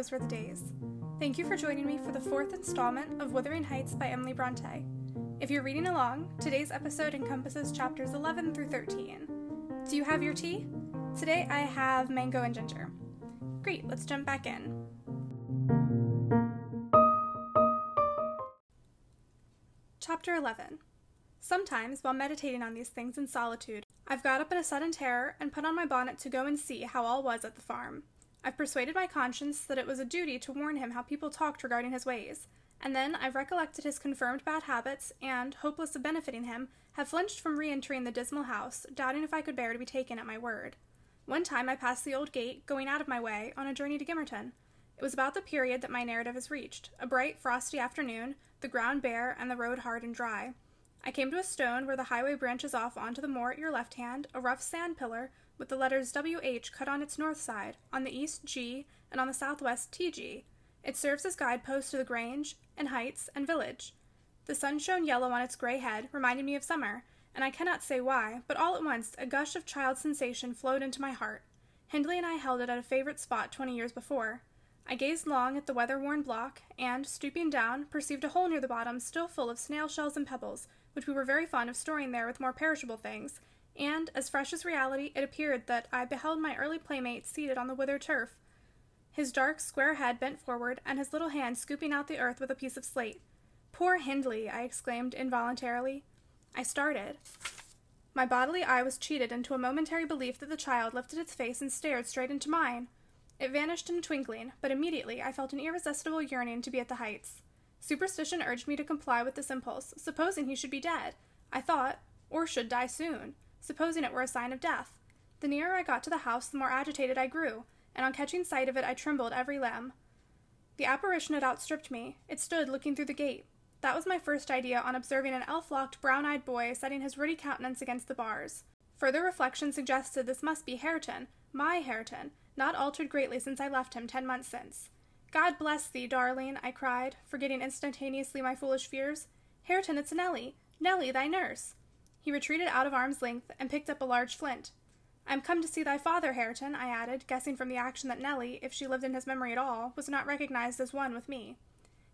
Roseworth Days. Thank you for joining me for the fourth installment of Wuthering Heights by Emily Bronte. If you're reading along, today's episode encompasses chapters 11 through 13. Do you have your tea? Today I have mango and ginger. Great, let's jump back in. Chapter 11 Sometimes, while meditating on these things in solitude, I've got up in a sudden terror and put on my bonnet to go and see how all was at the farm. I've persuaded my conscience that it was a duty to warn him how people talked regarding his ways, and then I've recollected his confirmed bad habits, and, hopeless of benefiting him, have flinched from re entering the dismal house, doubting if I could bear to be taken at my word. One time I passed the old gate, going out of my way, on a journey to Gimmerton. It was about the period that my narrative is reached a bright, frosty afternoon, the ground bare, and the road hard and dry. I came to a stone where the highway branches off onto the moor at your left hand, a rough sand pillar, with the letters WH cut on its north side, on the east G, and on the southwest TG. It serves as guidepost to the Grange, and Heights, and village. The sun shone yellow on its gray head, reminding me of summer, and I cannot say why, but all at once a gush of child sensation flowed into my heart. Hindley and I held it at a favorite spot twenty years before. I gazed long at the weather worn block, and, stooping down, perceived a hole near the bottom still full of snail shells and pebbles, which we were very fond of storing there with more perishable things, and, as fresh as reality, it appeared that I beheld my early playmate seated on the withered turf, his dark, square head bent forward, and his little hand scooping out the earth with a piece of slate. Poor Hindley! I exclaimed involuntarily. I started. My bodily eye was cheated into a momentary belief that the child lifted its face and stared straight into mine. It vanished in a twinkling, but immediately I felt an irresistible yearning to be at the heights. Superstition urged me to comply with this impulse, supposing he should be dead, I thought, or should die soon, supposing it were a sign of death. The nearer I got to the house, the more agitated I grew, and on catching sight of it, I trembled every limb. The apparition had outstripped me. It stood looking through the gate. That was my first idea on observing an elf locked, brown eyed boy setting his ruddy countenance against the bars. Further reflection suggested this must be Hareton, my Hareton, not altered greatly since I left him ten months since. God bless thee, darling, I cried, forgetting instantaneously my foolish fears. Hareton, it's Nelly! Nelly, thy nurse! He retreated out of arm's length and picked up a large flint. I am come to see thy father, Hareton, I added, guessing from the action that Nelly, if she lived in his memory at all, was not recognized as one with me.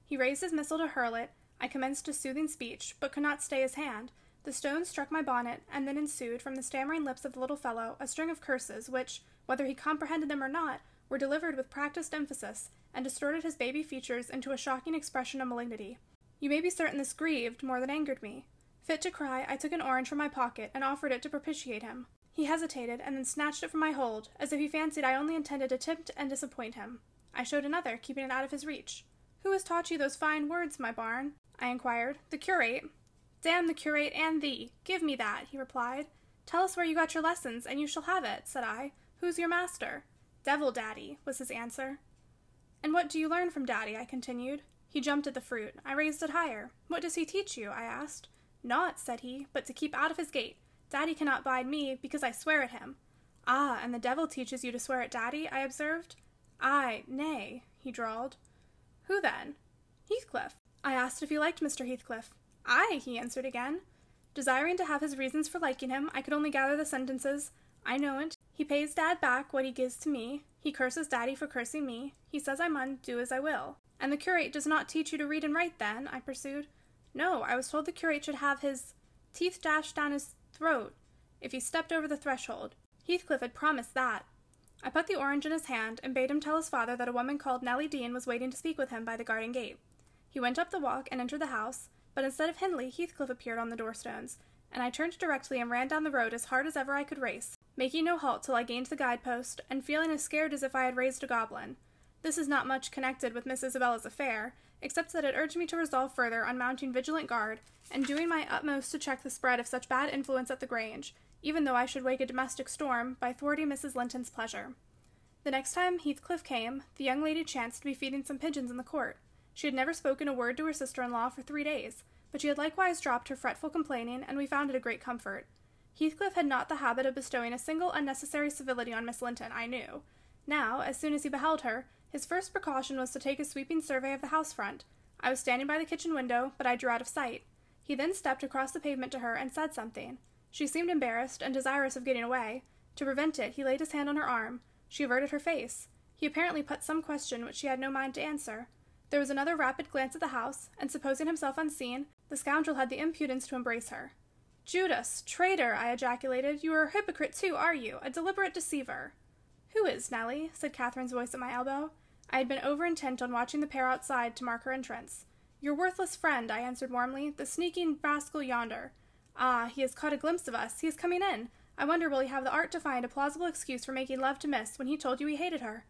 He raised his missile to hurl it. I commenced a soothing speech, but could not stay his hand. The stone struck my bonnet, and then ensued, from the stammering lips of the little fellow, a string of curses, which, whether he comprehended them or not, were delivered with practised emphasis, and distorted his baby features into a shocking expression of malignity. You may be certain this grieved more than angered me. Fit to cry, I took an orange from my pocket and offered it to propitiate him. He hesitated, and then snatched it from my hold, as if he fancied I only intended to tempt and disappoint him. I showed another, keeping it out of his reach. Who has taught you those fine words, my barn? I inquired. The curate. Damn the curate and thee! Give me that, he replied. Tell us where you got your lessons, and you shall have it, said I. Who's your master? Devil Daddy, was his answer. And what do you learn from Daddy? I continued. He jumped at the fruit. I raised it higher. What does he teach you? I asked. Naught, said he, but to keep out of his gate. Daddy cannot bide me, because I swear at him. Ah, and the devil teaches you to swear at Daddy? I observed. Ay, nay, he drawled. Who then? Heathcliff. I asked if he liked Mr. Heathcliff. Ay, he answered again. Desiring to have his reasons for liking him, I could only gather the sentences. I know it. He pays Dad back what he gives to me. He curses Daddy for cursing me. He says I mun do as I will. And the curate does not teach you to read and write, then? I pursued. No, I was told the curate should have his teeth dashed down his throat if he stepped over the threshold. Heathcliff had promised that. I put the orange in his hand and bade him tell his father that a woman called Nelly Dean was waiting to speak with him by the garden gate. He went up the walk and entered the house, but instead of Hindley, Heathcliff appeared on the doorstones, and I turned directly and ran down the road as hard as ever I could race, making no halt till I gained the guidepost, and feeling as scared as if I had raised a goblin. This is not much connected with Miss Isabella's affair, except that it urged me to resolve further on mounting vigilant guard and doing my utmost to check the spread of such bad influence at the Grange, even though I should wake a domestic storm by thwarting Mrs. Linton's pleasure. The next time Heathcliff came, the young lady chanced to be feeding some pigeons in the court. She had never spoken a word to her sister in law for three days, but she had likewise dropped her fretful complaining, and we found it a great comfort. Heathcliff had not the habit of bestowing a single unnecessary civility on Miss Linton, I knew. Now, as soon as he beheld her, his first precaution was to take a sweeping survey of the house front. I was standing by the kitchen window, but I drew out of sight. He then stepped across the pavement to her and said something. She seemed embarrassed and desirous of getting away. To prevent it, he laid his hand on her arm. She averted her face. He apparently put some question which she had no mind to answer. There was another rapid glance at the house, and supposing himself unseen, the scoundrel had the impudence to embrace her. Judas, traitor! I ejaculated. You are a hypocrite too, are you? A deliberate deceiver. Who is Nelly? said Catherine's voice at my elbow. I had been over intent on watching the pair outside to mark her entrance. Your worthless friend, I answered warmly, the sneaking rascal yonder. Ah, he has caught a glimpse of us. He is coming in. I wonder will he have the art to find a plausible excuse for making love to Miss when he told you he hated her.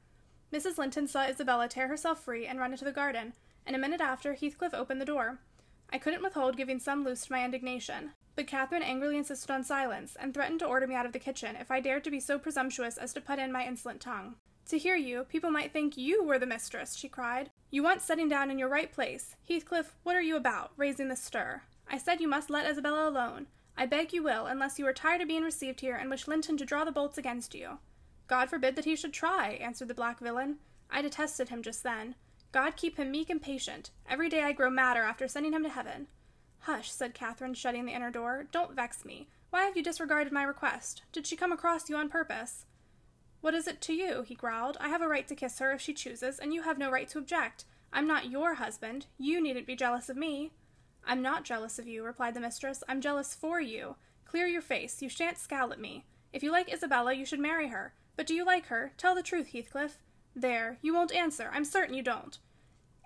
Mrs. Linton saw Isabella tear herself free and run into the garden, and a minute after Heathcliff opened the door. I couldn't withhold giving some loose to my indignation, but Catherine angrily insisted on silence, and threatened to order me out of the kitchen if I dared to be so presumptuous as to put in my insolent tongue. To hear you, people might think you were the mistress, she cried. You want setting down in your right place. Heathcliff, what are you about, raising this stir? I said you must let Isabella alone. I beg you will, unless you are tired of being received here and wish Linton to draw the bolts against you. God forbid that he should try, answered the black villain. I detested him just then. God keep him meek and patient. Every day I grow madder after sending him to heaven. Hush, said Catherine, shutting the inner door. Don't vex me. Why have you disregarded my request? Did she come across you on purpose? What is it to you? he growled. I have a right to kiss her if she chooses, and you have no right to object. I'm not your husband. You needn't be jealous of me. I'm not jealous of you, replied the mistress. I'm jealous for you. Clear your face. You shan't scowl at me. If you like Isabella, you should marry her. But do you like her? Tell the truth, Heathcliff. There, you won't answer. I'm certain you don't.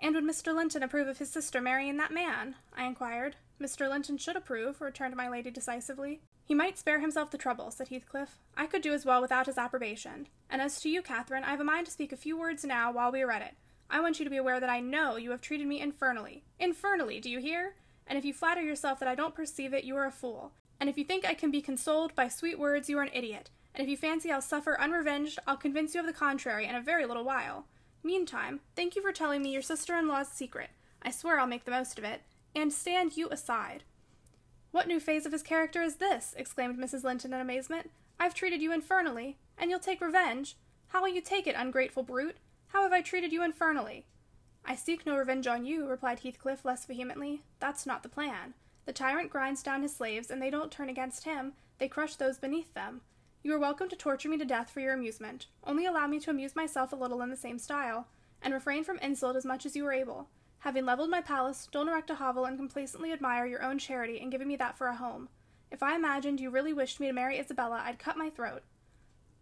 And would Mr. Linton approve of his sister marrying that man? I inquired. Mr. Linton should approve, returned my lady decisively. He might spare himself the trouble, said Heathcliff. I could do as well without his approbation. And as to you, Catherine, I have a mind to speak a few words now while we are at it. I want you to be aware that I know you have treated me infernally. Infernally, do you hear? And if you flatter yourself that I don't perceive it, you are a fool. And if you think I can be consoled by sweet words, you are an idiot and if you fancy I'll suffer unrevenged, I'll convince you of the contrary in a very little while. Meantime, thank you for telling me your sister in law's secret. I swear I'll make the most of it. And stand you aside. What new phase of his character is this? exclaimed Mrs. Linton in amazement. I've treated you infernally, and you'll take revenge. How will you take it, ungrateful brute? How have I treated you infernally? I seek no revenge on you, replied Heathcliff less vehemently. That's not the plan. The tyrant grinds down his slaves, and they don't turn against him, they crush those beneath them. You are welcome to torture me to death for your amusement. Only allow me to amuse myself a little in the same style, and refrain from insult as much as you are able. Having leveled my palace, don't erect a hovel and complacently admire your own charity in giving me that for a home. If I imagined you really wished me to marry Isabella, I'd cut my throat.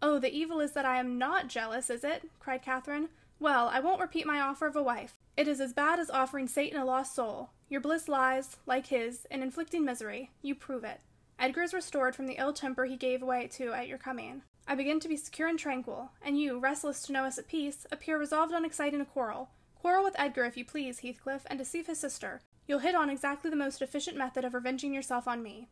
Oh, the evil is that I am not jealous, is it? cried Catherine. Well, I won't repeat my offer of a wife. It is as bad as offering Satan a lost soul. Your bliss lies, like his, in inflicting misery. You prove it. Edgar is restored from the ill temper he gave way to at your coming. I begin to be secure and tranquil, and you, restless to know us at peace, appear resolved on exciting a quarrel. Quarrel with Edgar, if you please, Heathcliff, and deceive his sister. You'll hit on exactly the most efficient method of revenging yourself on me.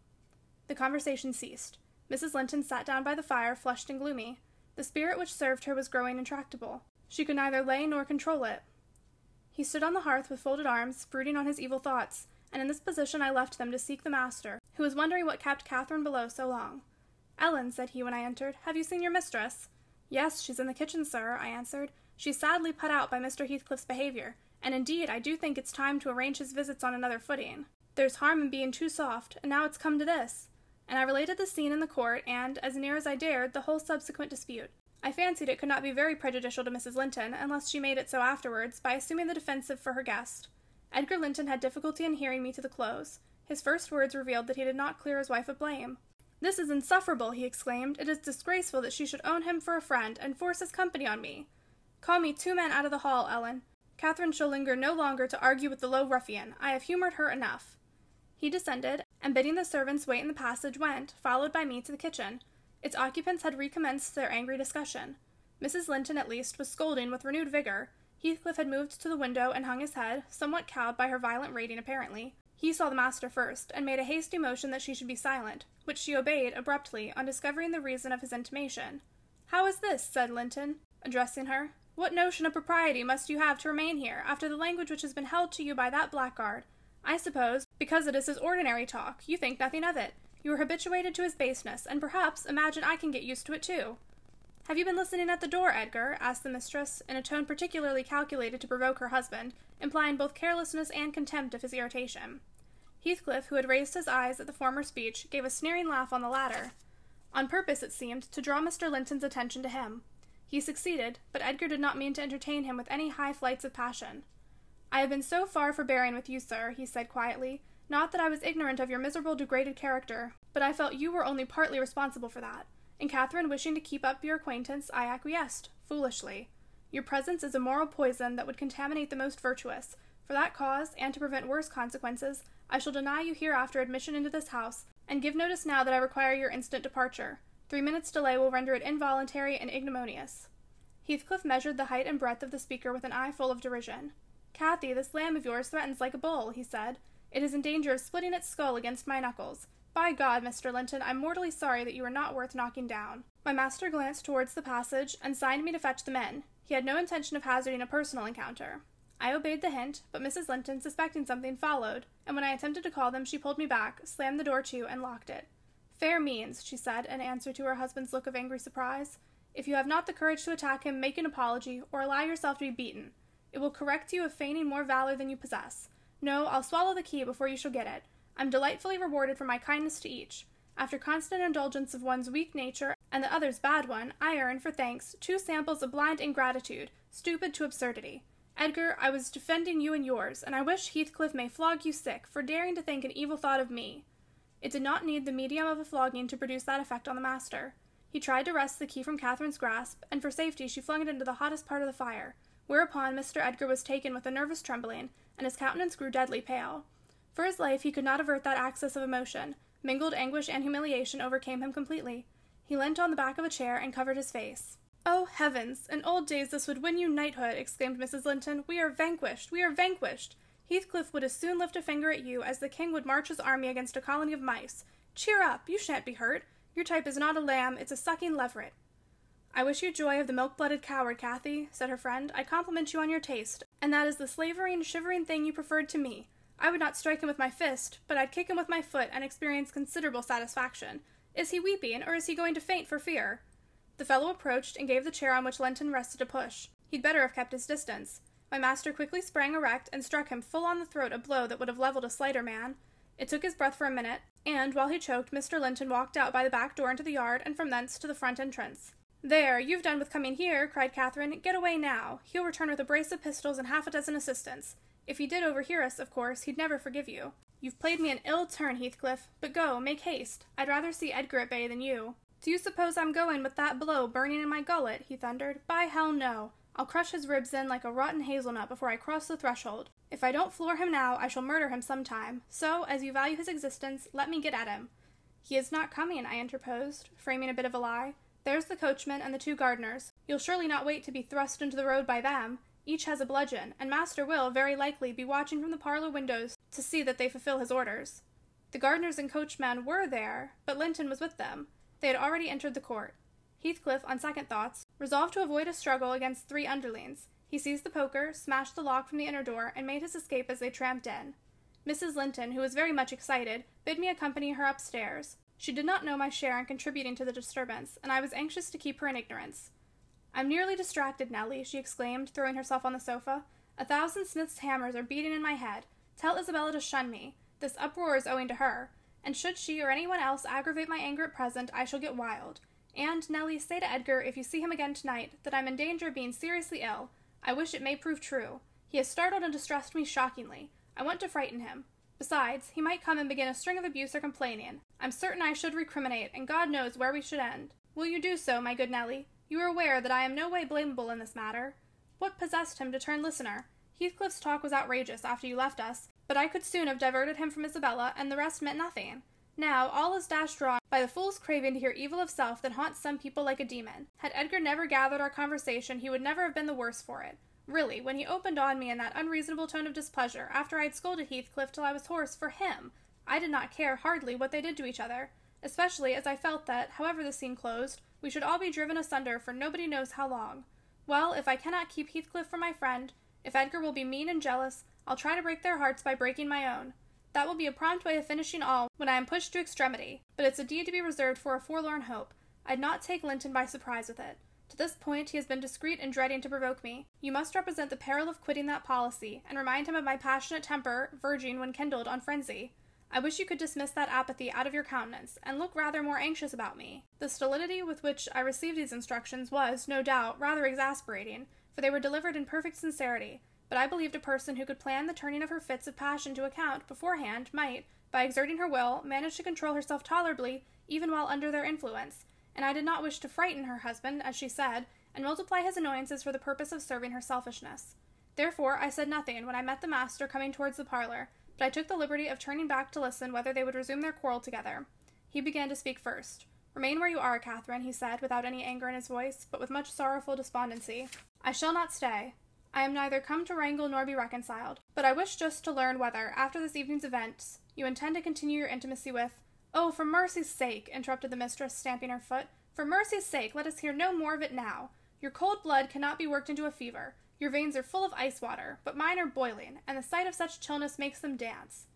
The conversation ceased. Mrs. Linton sat down by the fire, flushed and gloomy. The spirit which served her was growing intractable. She could neither lay nor control it. He stood on the hearth with folded arms, brooding on his evil thoughts, and in this position I left them to seek the master, who was wondering what kept Catherine below so long. Ellen, said he when I entered, have you seen your mistress? Yes, she's in the kitchen, sir, I answered. She's sadly put out by Mr. Heathcliff's behavior, and indeed I do think it's time to arrange his visits on another footing. There's harm in being too soft, and now it's come to this. And I related the scene in the court, and, as near as I dared, the whole subsequent dispute. I fancied it could not be very prejudicial to Mrs. Linton, unless she made it so afterwards, by assuming the defensive for her guest. Edgar Linton had difficulty in hearing me to the close. His first words revealed that he did not clear his wife of blame. This is insufferable, he exclaimed. It is disgraceful that she should own him for a friend and force his company on me. Call me two men out of the hall, Ellen. Catherine shall linger no longer to argue with the low ruffian. I have humored her enough. He descended, and bidding the servants wait in the passage, went, followed by me, to the kitchen. Its occupants had recommenced their angry discussion. Mrs. Linton, at least, was scolding with renewed vigor, Heathcliff had moved to the window and hung his head, somewhat cowed by her violent rating apparently. He saw the master first, and made a hasty motion that she should be silent, which she obeyed abruptly on discovering the reason of his intimation. How is this? said Linton, addressing her. What notion of propriety must you have to remain here, after the language which has been held to you by that blackguard? I suppose, because it is his ordinary talk, you think nothing of it. You are habituated to his baseness, and perhaps imagine I can get used to it too. Have you been listening at the door, Edgar? asked the mistress, in a tone particularly calculated to provoke her husband, implying both carelessness and contempt of his irritation. Heathcliff, who had raised his eyes at the former speech, gave a sneering laugh on the latter, on purpose, it seemed, to draw Mr. Linton's attention to him. He succeeded, but Edgar did not mean to entertain him with any high flights of passion. I have been so far forbearing with you, sir, he said quietly, not that I was ignorant of your miserable, degraded character, but I felt you were only partly responsible for that. And Catherine wishing to keep up your acquaintance, I acquiesced, foolishly. Your presence is a moral poison that would contaminate the most virtuous. For that cause, and to prevent worse consequences, I shall deny you hereafter admission into this house, and give notice now that I require your instant departure. Three minutes' delay will render it involuntary and ignominious. Heathcliff measured the height and breadth of the speaker with an eye full of derision. Cathy, this lamb of yours threatens like a bull, he said. It is in danger of splitting its skull against my knuckles. By God, Mr. Linton, I'm mortally sorry that you are not worth knocking down. My master glanced towards the passage and signed me to fetch the men. He had no intention of hazarding a personal encounter. I obeyed the hint, but Mrs. Linton, suspecting something, followed, and when I attempted to call them, she pulled me back, slammed the door to, and locked it. Fair means, she said, in answer to her husband's look of angry surprise. If you have not the courage to attack him, make an apology, or allow yourself to be beaten. It will correct you of feigning more valor than you possess. No, I'll swallow the key before you shall get it. I'm delightfully rewarded for my kindness to each. After constant indulgence of one's weak nature and the other's bad one, I earn, for thanks, two samples of blind ingratitude, stupid to absurdity. Edgar, I was defending you and yours, and I wish Heathcliff may flog you sick for daring to think an evil thought of me. It did not need the medium of a flogging to produce that effect on the master. He tried to wrest the key from Catherine's grasp, and for safety she flung it into the hottest part of the fire, whereupon Mr. Edgar was taken with a nervous trembling, and his countenance grew deadly pale. For his life he could not avert that access of emotion. Mingled anguish and humiliation overcame him completely. He leant on the back of a chair and covered his face. Oh, heavens! In old days this would win you knighthood, exclaimed Mrs. Linton. We are vanquished! We are vanquished! Heathcliff would as soon lift a finger at you as the king would march his army against a colony of mice. Cheer up! You shan't be hurt. Your type is not a lamb, it's a sucking leveret. I wish you joy of the milk blooded coward, Cathy, said her friend. I compliment you on your taste, and that is the slavering, shivering thing you preferred to me. I would not strike him with my fist, but I'd kick him with my foot and experience considerable satisfaction. Is he weeping, or is he going to faint for fear? The fellow approached and gave the chair on which Linton rested a push. He'd better have kept his distance. My master quickly sprang erect and struck him full on the throat a blow that would have leveled a slighter man. It took his breath for a minute, and while he choked, Mr. Linton walked out by the back door into the yard and from thence to the front entrance. There, you've done with coming here, cried Catherine. Get away now. He'll return with a brace of pistols and half a dozen assistants. If he did overhear us, of course, he'd never forgive you. You've played me an ill turn, Heathcliff, but go, make haste. I'd rather see Edgar at bay than you. Do you suppose I'm going with that blow burning in my gullet? he thundered. By hell, no. I'll crush his ribs in like a rotten hazelnut before I cross the threshold. If I don't floor him now, I shall murder him some time. So, as you value his existence, let me get at him. He is not coming, I interposed, framing a bit of a lie. There's the coachman and the two gardeners. You'll surely not wait to be thrust into the road by them. Each has a bludgeon, and master will, very likely, be watching from the parlor windows to see that they fulfill his orders. The gardeners and coachman were there, but Linton was with them. They had already entered the court. Heathcliff, on second thoughts, resolved to avoid a struggle against three underlings. He seized the poker, smashed the lock from the inner door, and made his escape as they tramped in. Mrs. Linton, who was very much excited, bid me accompany her upstairs. She did not know my share in contributing to the disturbance, and I was anxious to keep her in ignorance. I'm nearly distracted, Nelly, she exclaimed, throwing herself on the sofa. A thousand Smith's hammers are beating in my head. Tell Isabella to shun me. This uproar is owing to her, and should she or anyone else aggravate my anger at present, I shall get wild. And, Nelly, say to Edgar, if you see him again tonight, that I'm in danger of being seriously ill. I wish it may prove true. He has startled and distressed me shockingly. I want to frighten him. Besides, he might come and begin a string of abuse or complaining. I'm certain I should recriminate, and God knows where we should end. Will you do so, my good Nelly? You are aware that I am no way blamable in this matter. What possessed him to turn listener? Heathcliff's talk was outrageous after you left us, but I could soon have diverted him from Isabella, and the rest meant nothing. Now all is dashed wrong by the fool's craving to hear evil of self that haunts some people like a demon. Had Edgar never gathered our conversation, he would never have been the worse for it. Really, when he opened on me in that unreasonable tone of displeasure, after I had scolded Heathcliff till I was hoarse for him, I did not care hardly what they did to each other, especially as I felt that, however the scene closed, we should all be driven asunder for nobody knows how long. Well, if I cannot keep Heathcliff for my friend, if Edgar will be mean and jealous, I'll try to break their hearts by breaking my own. That will be a prompt way of finishing all when I am pushed to extremity, but it's a deed to be reserved for a forlorn hope. I'd not take Linton by surprise with it. To this point, he has been discreet in dreading to provoke me. You must represent the peril of quitting that policy, and remind him of my passionate temper, verging, when kindled, on frenzy. I wish you could dismiss that apathy out of your countenance, and look rather more anxious about me. The stolidity with which I received these instructions was, no doubt, rather exasperating, for they were delivered in perfect sincerity, but I believed a person who could plan the turning of her fits of passion to account beforehand might, by exerting her will, manage to control herself tolerably, even while under their influence, and I did not wish to frighten her husband, as she said, and multiply his annoyances for the purpose of serving her selfishness. Therefore I said nothing when I met the master coming towards the parlor, but I took the liberty of turning back to listen whether they would resume their quarrel together. He began to speak first. Remain where you are, Catherine, he said, without any anger in his voice, but with much sorrowful despondency. I shall not stay. I am neither come to wrangle nor be reconciled, but I wish just to learn whether, after this evening's events, you intend to continue your intimacy with. Oh, for mercy's sake, interrupted the mistress, stamping her foot. For mercy's sake, let us hear no more of it now. Your cold blood cannot be worked into a fever. Your veins are full of ice water, but mine are boiling, and the sight of such chillness makes them dance.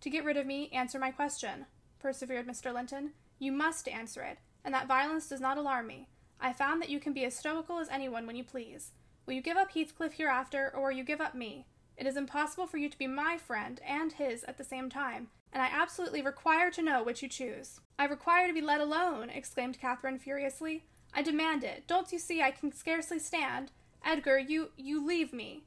To get rid of me, answer my question, persevered Mr. Linton. You must answer it, and that violence does not alarm me. I found that you can be as stoical as anyone when you please. Will you give up Heathcliff hereafter, or will you give up me? It is impossible for you to be my friend and his at the same time, and I absolutely require to know which you choose. I require to be let alone, exclaimed Catherine furiously. I demand it. Don't you see I can scarcely stand? Edgar, you you leave me.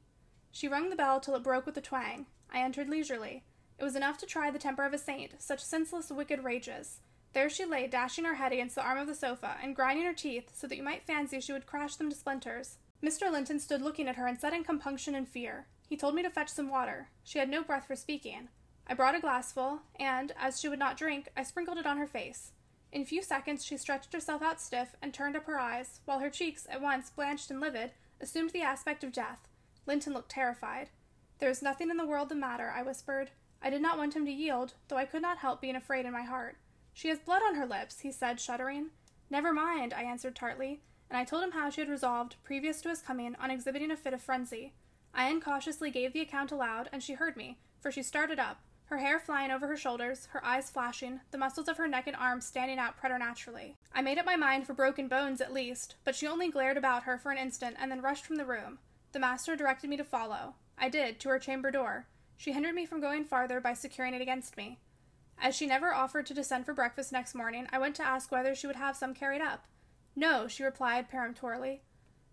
She rung the bell till it broke with a twang. I entered leisurely. It was enough to try the temper of a saint, such senseless, wicked rages. There she lay, dashing her head against the arm of the sofa, and grinding her teeth so that you might fancy she would crash them to splinters. Mr. Linton stood looking at her in sudden compunction and fear. He told me to fetch some water. She had no breath for speaking. I brought a glassful, and, as she would not drink, I sprinkled it on her face. In a few seconds she stretched herself out stiff and turned up her eyes, while her cheeks, at once blanched and livid, assumed the aspect of death. Linton looked terrified. There is nothing in the world the matter, I whispered. I did not want him to yield, though I could not help being afraid in my heart. She has blood on her lips, he said, shuddering. Never mind, I answered tartly, and I told him how she had resolved, previous to his coming, on exhibiting a fit of frenzy. I incautiously gave the account aloud, and she heard me, for she started up, her hair flying over her shoulders, her eyes flashing, the muscles of her neck and arms standing out preternaturally. I made up my mind for broken bones at least, but she only glared about her for an instant and then rushed from the room. The master directed me to follow. I did, to her chamber door. She hindered me from going farther by securing it against me. As she never offered to descend for breakfast next morning, I went to ask whether she would have some carried up. No, she replied peremptorily.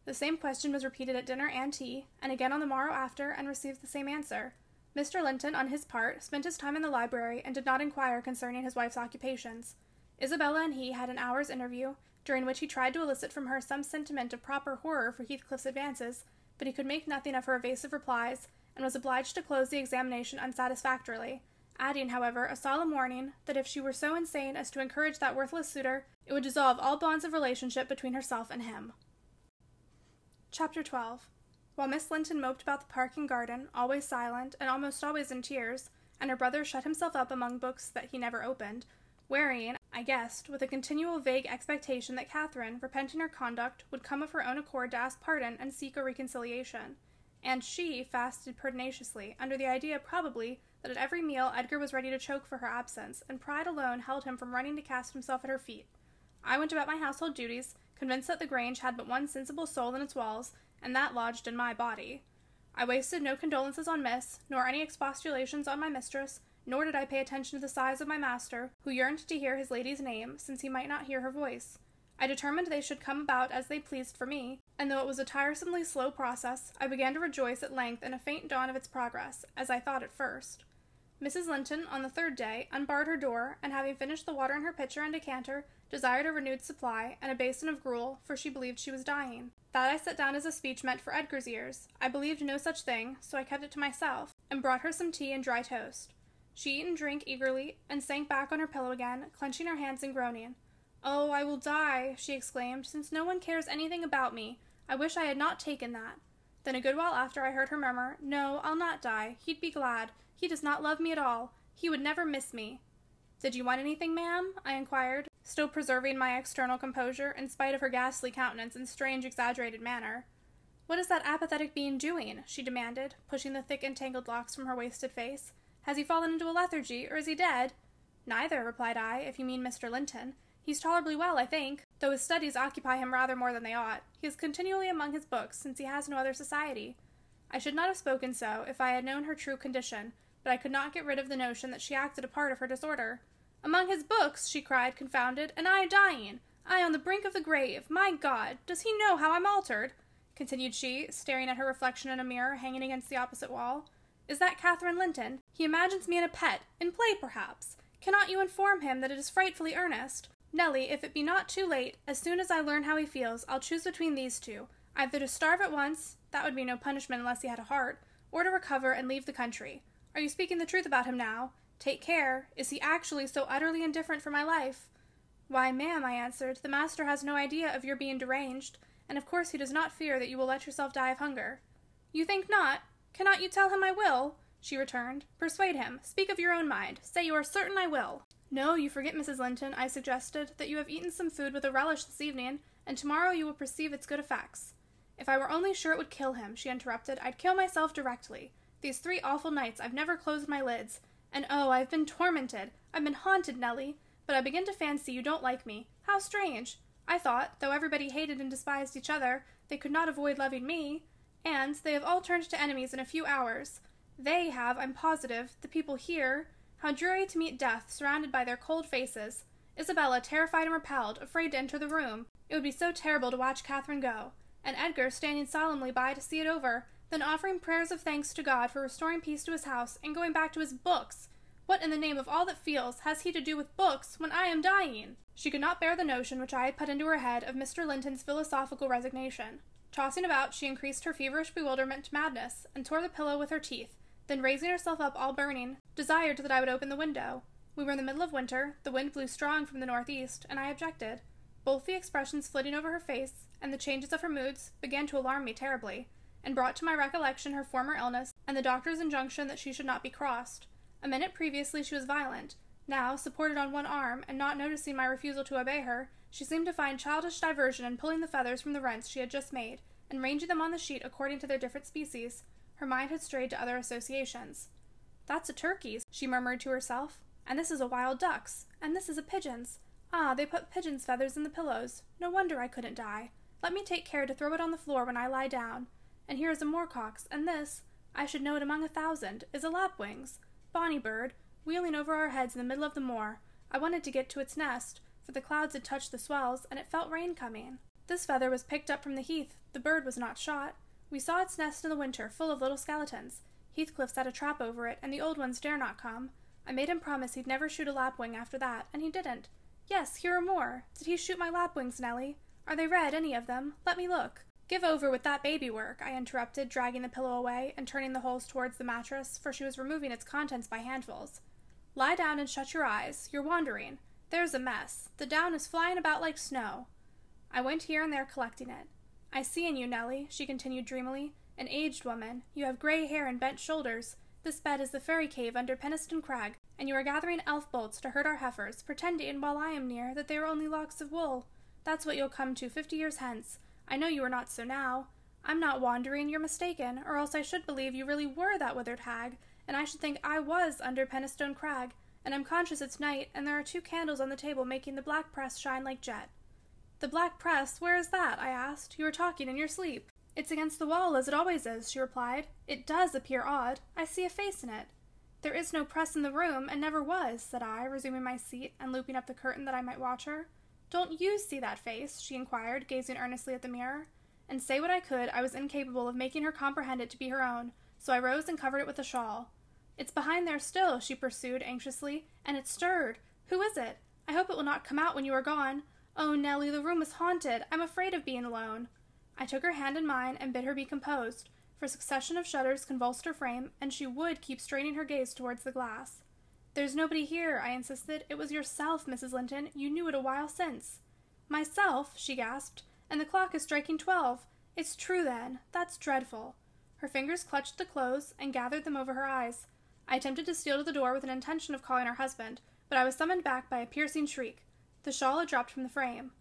The same question was repeated at dinner and tea, and again on the morrow after, and received the same answer. Mr. Linton, on his part, spent his time in the library and did not inquire concerning his wife's occupations. Isabella and he had an hour's interview, during which he tried to elicit from her some sentiment of proper horror for Heathcliff's advances, but he could make nothing of her evasive replies, and was obliged to close the examination unsatisfactorily, adding, however, a solemn warning that if she were so insane as to encourage that worthless suitor, it would dissolve all bonds of relationship between herself and him. Chapter 12 while Miss Linton moped about the park and garden, always silent, and almost always in tears, and her brother shut himself up among books that he never opened, wearying, I guessed, with a continual vague expectation that Catherine, repenting her conduct, would come of her own accord to ask pardon and seek a reconciliation. And she fasted pertinaciously, under the idea, probably, that at every meal Edgar was ready to choke for her absence, and pride alone held him from running to cast himself at her feet. I went about my household duties, convinced that the Grange had but one sensible soul in its walls, and that lodged in my body. I wasted no condolences on Miss, nor any expostulations on my mistress, nor did I pay attention to the sighs of my master, who yearned to hear his lady's name, since he might not hear her voice. I determined they should come about as they pleased for me, and though it was a tiresomely slow process, I began to rejoice at length in a faint dawn of its progress, as I thought at first. Mrs. Linton, on the third day, unbarred her door, and having finished the water in her pitcher and decanter, desired a renewed supply, and a basin of gruel, for she believed she was dying. That I set down as a speech meant for Edgar's ears. I believed no such thing, so I kept it to myself, and brought her some tea and dry toast. She ate and drank eagerly, and sank back on her pillow again, clenching her hands and groaning. Oh, I will die, she exclaimed, since no one cares anything about me. I wish I had not taken that. Then a good while after I heard her murmur, No, I'll not die. He'd be glad. He does not love me at all. He would never miss me. Did you want anything, ma'am? I inquired, still preserving my external composure in spite of her ghastly countenance and strange exaggerated manner. What is that apathetic being doing? she demanded, pushing the thick entangled locks from her wasted face. Has he fallen into a lethargy, or is he dead? Neither, replied I, if you mean Mr. Linton. He's tolerably well, I think, though his studies occupy him rather more than they ought. He is continually among his books, since he has no other society. I should not have spoken so if I had known her true condition, but I could not get rid of the notion that she acted a part of her disorder. Among his books, she cried, confounded, and I dying! I on the brink of the grave! My God! Does he know how I'm altered? continued she, staring at her reflection in a mirror hanging against the opposite wall. Is that Catherine Linton? He imagines me in a pet, in play perhaps. Cannot you inform him that it is frightfully earnest? Nelly, if it be not too late, as soon as I learn how he feels, I'll choose between these two either to starve at once, that would be no punishment unless he had a heart, or to recover and leave the country. Are you speaking the truth about him now? Take care. Is he actually so utterly indifferent for my life? Why, ma'am, I answered, the master has no idea of your being deranged, and of course he does not fear that you will let yourself die of hunger. You think not? Cannot you tell him I will? she returned. Persuade him. Speak of your own mind. Say you are certain I will. No, you forget, Mrs. Linton, I suggested, that you have eaten some food with a relish this evening, and tomorrow you will perceive its good effects. If I were only sure it would kill him, she interrupted, I'd kill myself directly. These three awful nights I've never closed my lids, and oh, I've been tormented. I've been haunted, Nelly. But I begin to fancy you don't like me. How strange! I thought, though everybody hated and despised each other, they could not avoid loving me. And they have all turned to enemies in a few hours. They have, I'm positive, the people here. How dreary to meet death surrounded by their cold faces. Isabella terrified and repelled, afraid to enter the room. It would be so terrible to watch Catherine go, and Edgar standing solemnly by to see it over, then offering prayers of thanks to God for restoring peace to his house and going back to his books. What in the name of all that feels has he to do with books when I am dying? She could not bear the notion which I had put into her head of Mr. Linton's philosophical resignation. Tossing about, she increased her feverish bewilderment to madness, and tore the pillow with her teeth, then raising herself up all burning, desired that I would open the window. We were in the middle of winter, the wind blew strong from the northeast, and I objected. Both the expressions flitting over her face and the changes of her moods began to alarm me terribly, and brought to my recollection her former illness and the doctor's injunction that she should not be crossed. A minute previously she was violent. Now, supported on one arm, and not noticing my refusal to obey her, she seemed to find childish diversion in pulling the feathers from the rents she had just made, and ranging them on the sheet according to their different species, her mind had strayed to other associations. That's a turkey's, she murmured to herself, and this is a wild duck's, and this is a pigeon's. Ah, they put pigeon's feathers in the pillows. No wonder I couldn't die. Let me take care to throw it on the floor when I lie down. And here is a moorcock's, and this, I should know it among a thousand, is a lapwing's. Bonny bird, wheeling over our heads in the middle of the moor. I wanted to get to its nest, for the clouds had touched the swells, and it felt rain coming. This feather was picked up from the heath. The bird was not shot. We saw its nest in the winter, full of little skeletons. Heathcliff set a trap over it, and the old ones dare not come. I made him promise he'd never shoot a lapwing after that, and he didn't. Yes, here are more. Did he shoot my lapwings, Nelly? Are they red, any of them? Let me look. Give over with that baby work, I interrupted, dragging the pillow away and turning the holes towards the mattress, for she was removing its contents by handfuls. Lie down and shut your eyes. You're wandering. There's a mess. The down is flying about like snow. I went here and there collecting it. I see in you, Nelly, she continued dreamily, an aged woman. You have gray hair and bent shoulders. This bed is the fairy cave under Penistone Crag, and you are gathering elf bolts to hurt our heifers, pretending, while I am near, that they are only locks of wool. That's what you'll come to fifty years hence. I know you are not so now. I'm not wandering, you're mistaken, or else I should believe you really were that withered hag, and I should think I was under Penistone Crag, and I'm conscious it's night, and there are two candles on the table making the black press shine like jet. The black press, where is that? I asked. You were talking in your sleep. It's against the wall, as it always is, she replied. It does appear odd. I see a face in it. There is no press in the room, and never was, said I, resuming my seat and looping up the curtain that I might watch her. Don't you see that face? she inquired, gazing earnestly at the mirror. And say what I could, I was incapable of making her comprehend it to be her own, so I rose and covered it with a shawl. It's behind there still, she pursued anxiously, and it stirred. Who is it? I hope it will not come out when you are gone. Oh, Nelly, the room is haunted. I'm afraid of being alone. I took her hand in mine and bid her be composed, for a succession of shudders convulsed her frame, and she would keep straining her gaze towards the glass. There's nobody here, I insisted. It was yourself, Mrs. Linton. You knew it a while since. Myself, she gasped, and the clock is striking twelve. It's true, then. That's dreadful. Her fingers clutched the clothes and gathered them over her eyes. I attempted to steal to the door with an intention of calling her husband, but I was summoned back by a piercing shriek. The shawl had dropped from the frame.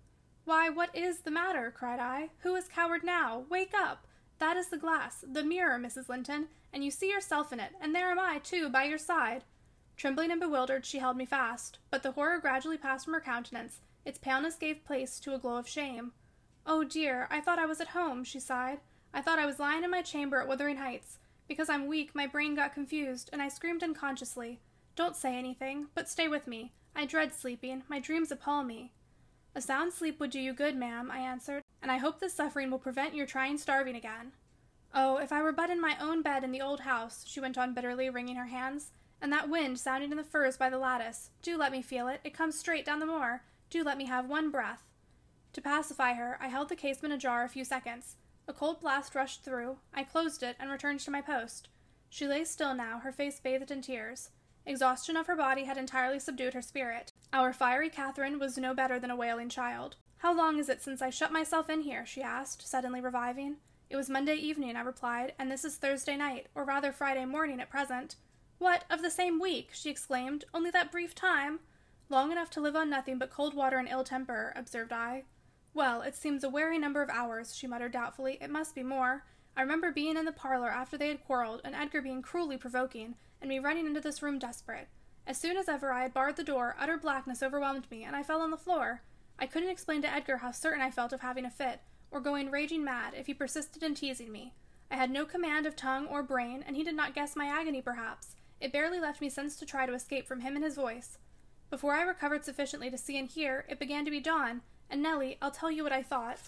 Why, what is the matter? cried I. Who is coward now? Wake up! That is the glass, the mirror, Mrs. Linton, and you see yourself in it, and there am I, too, by your side. Trembling and bewildered, she held me fast, but the horror gradually passed from her countenance. Its paleness gave place to a glow of shame. Oh dear, I thought I was at home, she sighed. I thought I was lying in my chamber at Wuthering Heights. Because I'm weak, my brain got confused, and I screamed unconsciously. Don't say anything, but stay with me. I dread sleeping. My dreams appall me. A sound sleep would do you good, ma'am, I answered, and I hope this suffering will prevent your trying starving again. Oh, if I were but in my own bed in the old house, she went on bitterly, wringing her hands, and that wind sounding in the firs by the lattice. Do let me feel it. It comes straight down the moor. Do let me have one breath. To pacify her, I held the casement ajar a few seconds. A cold blast rushed through. I closed it and returned to my post. She lay still now, her face bathed in tears. Exhaustion of her body had entirely subdued her spirit. Our fiery Catherine was no better than a wailing child. How long is it since I shut myself in here? she asked, suddenly reviving. It was Monday evening, I replied, and this is Thursday night, or rather Friday morning at present. What, of the same week? she exclaimed. Only that brief time? Long enough to live on nothing but cold water and ill temper, observed I. Well, it seems a weary number of hours, she muttered doubtfully. It must be more. I remember being in the parlor after they had quarreled, and Edgar being cruelly provoking, and me running into this room desperate. As soon as ever I had barred the door, utter blackness overwhelmed me, and I fell on the floor. I couldn't explain to Edgar how certain I felt of having a fit, or going raging mad, if he persisted in teasing me. I had no command of tongue or brain, and he did not guess my agony, perhaps. It barely left me sense to try to escape from him and his voice. Before I recovered sufficiently to see and hear, it began to be dawn, and Nelly, I'll tell you what I thought,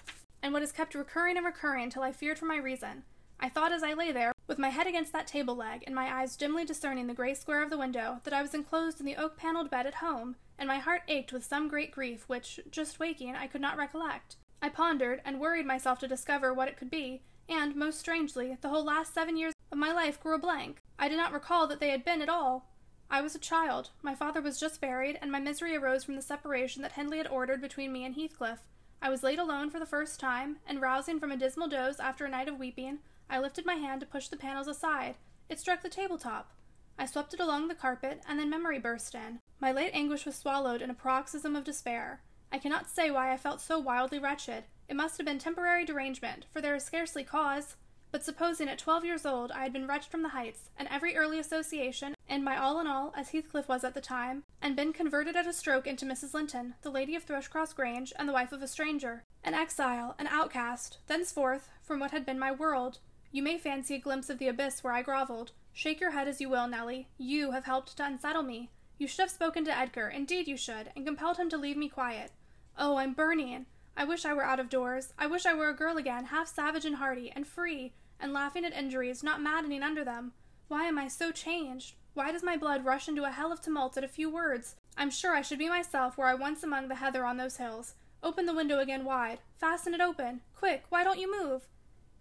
and what has kept recurring and recurring until I feared for my reason. I thought as I lay there, with my head against that table leg, and my eyes dimly discerning the gray square of the window, that I was enclosed in the oak paneled bed at home, and my heart ached with some great grief which, just waking, I could not recollect. I pondered and worried myself to discover what it could be, and, most strangely, the whole last seven years of my life grew a blank. I did not recall that they had been at all. I was a child. My father was just buried, and my misery arose from the separation that Hindley had ordered between me and Heathcliff. I was laid alone for the first time, and rousing from a dismal doze after a night of weeping, I lifted my hand to push the panels aside. It struck the table top. I swept it along the carpet, and then memory burst in. My late anguish was swallowed in a paroxysm of despair. I cannot say why I felt so wildly wretched. It must have been temporary derangement, for there is scarcely cause. But supposing at twelve years old I had been wrenched from the heights, and every early association, and my all in all, as Heathcliff was at the time, and been converted at a stroke into Mrs. Linton, the lady of Thrushcross Grange, and the wife of a stranger, an exile, an outcast, thenceforth, from what had been my world, you may fancy a glimpse of the abyss where I grovelled. Shake your head as you will, Nelly. You have helped to unsettle me. You should have spoken to Edgar, indeed you should, and compelled him to leave me quiet. Oh, I'm burning. I wish I were out of doors. I wish I were a girl again, half savage and hearty, and free, and laughing at injuries, not maddening under them. Why am I so changed? Why does my blood rush into a hell of tumult at a few words? I'm sure I should be myself were I once among the heather on those hills. Open the window again wide. Fasten it open. Quick, why don't you move?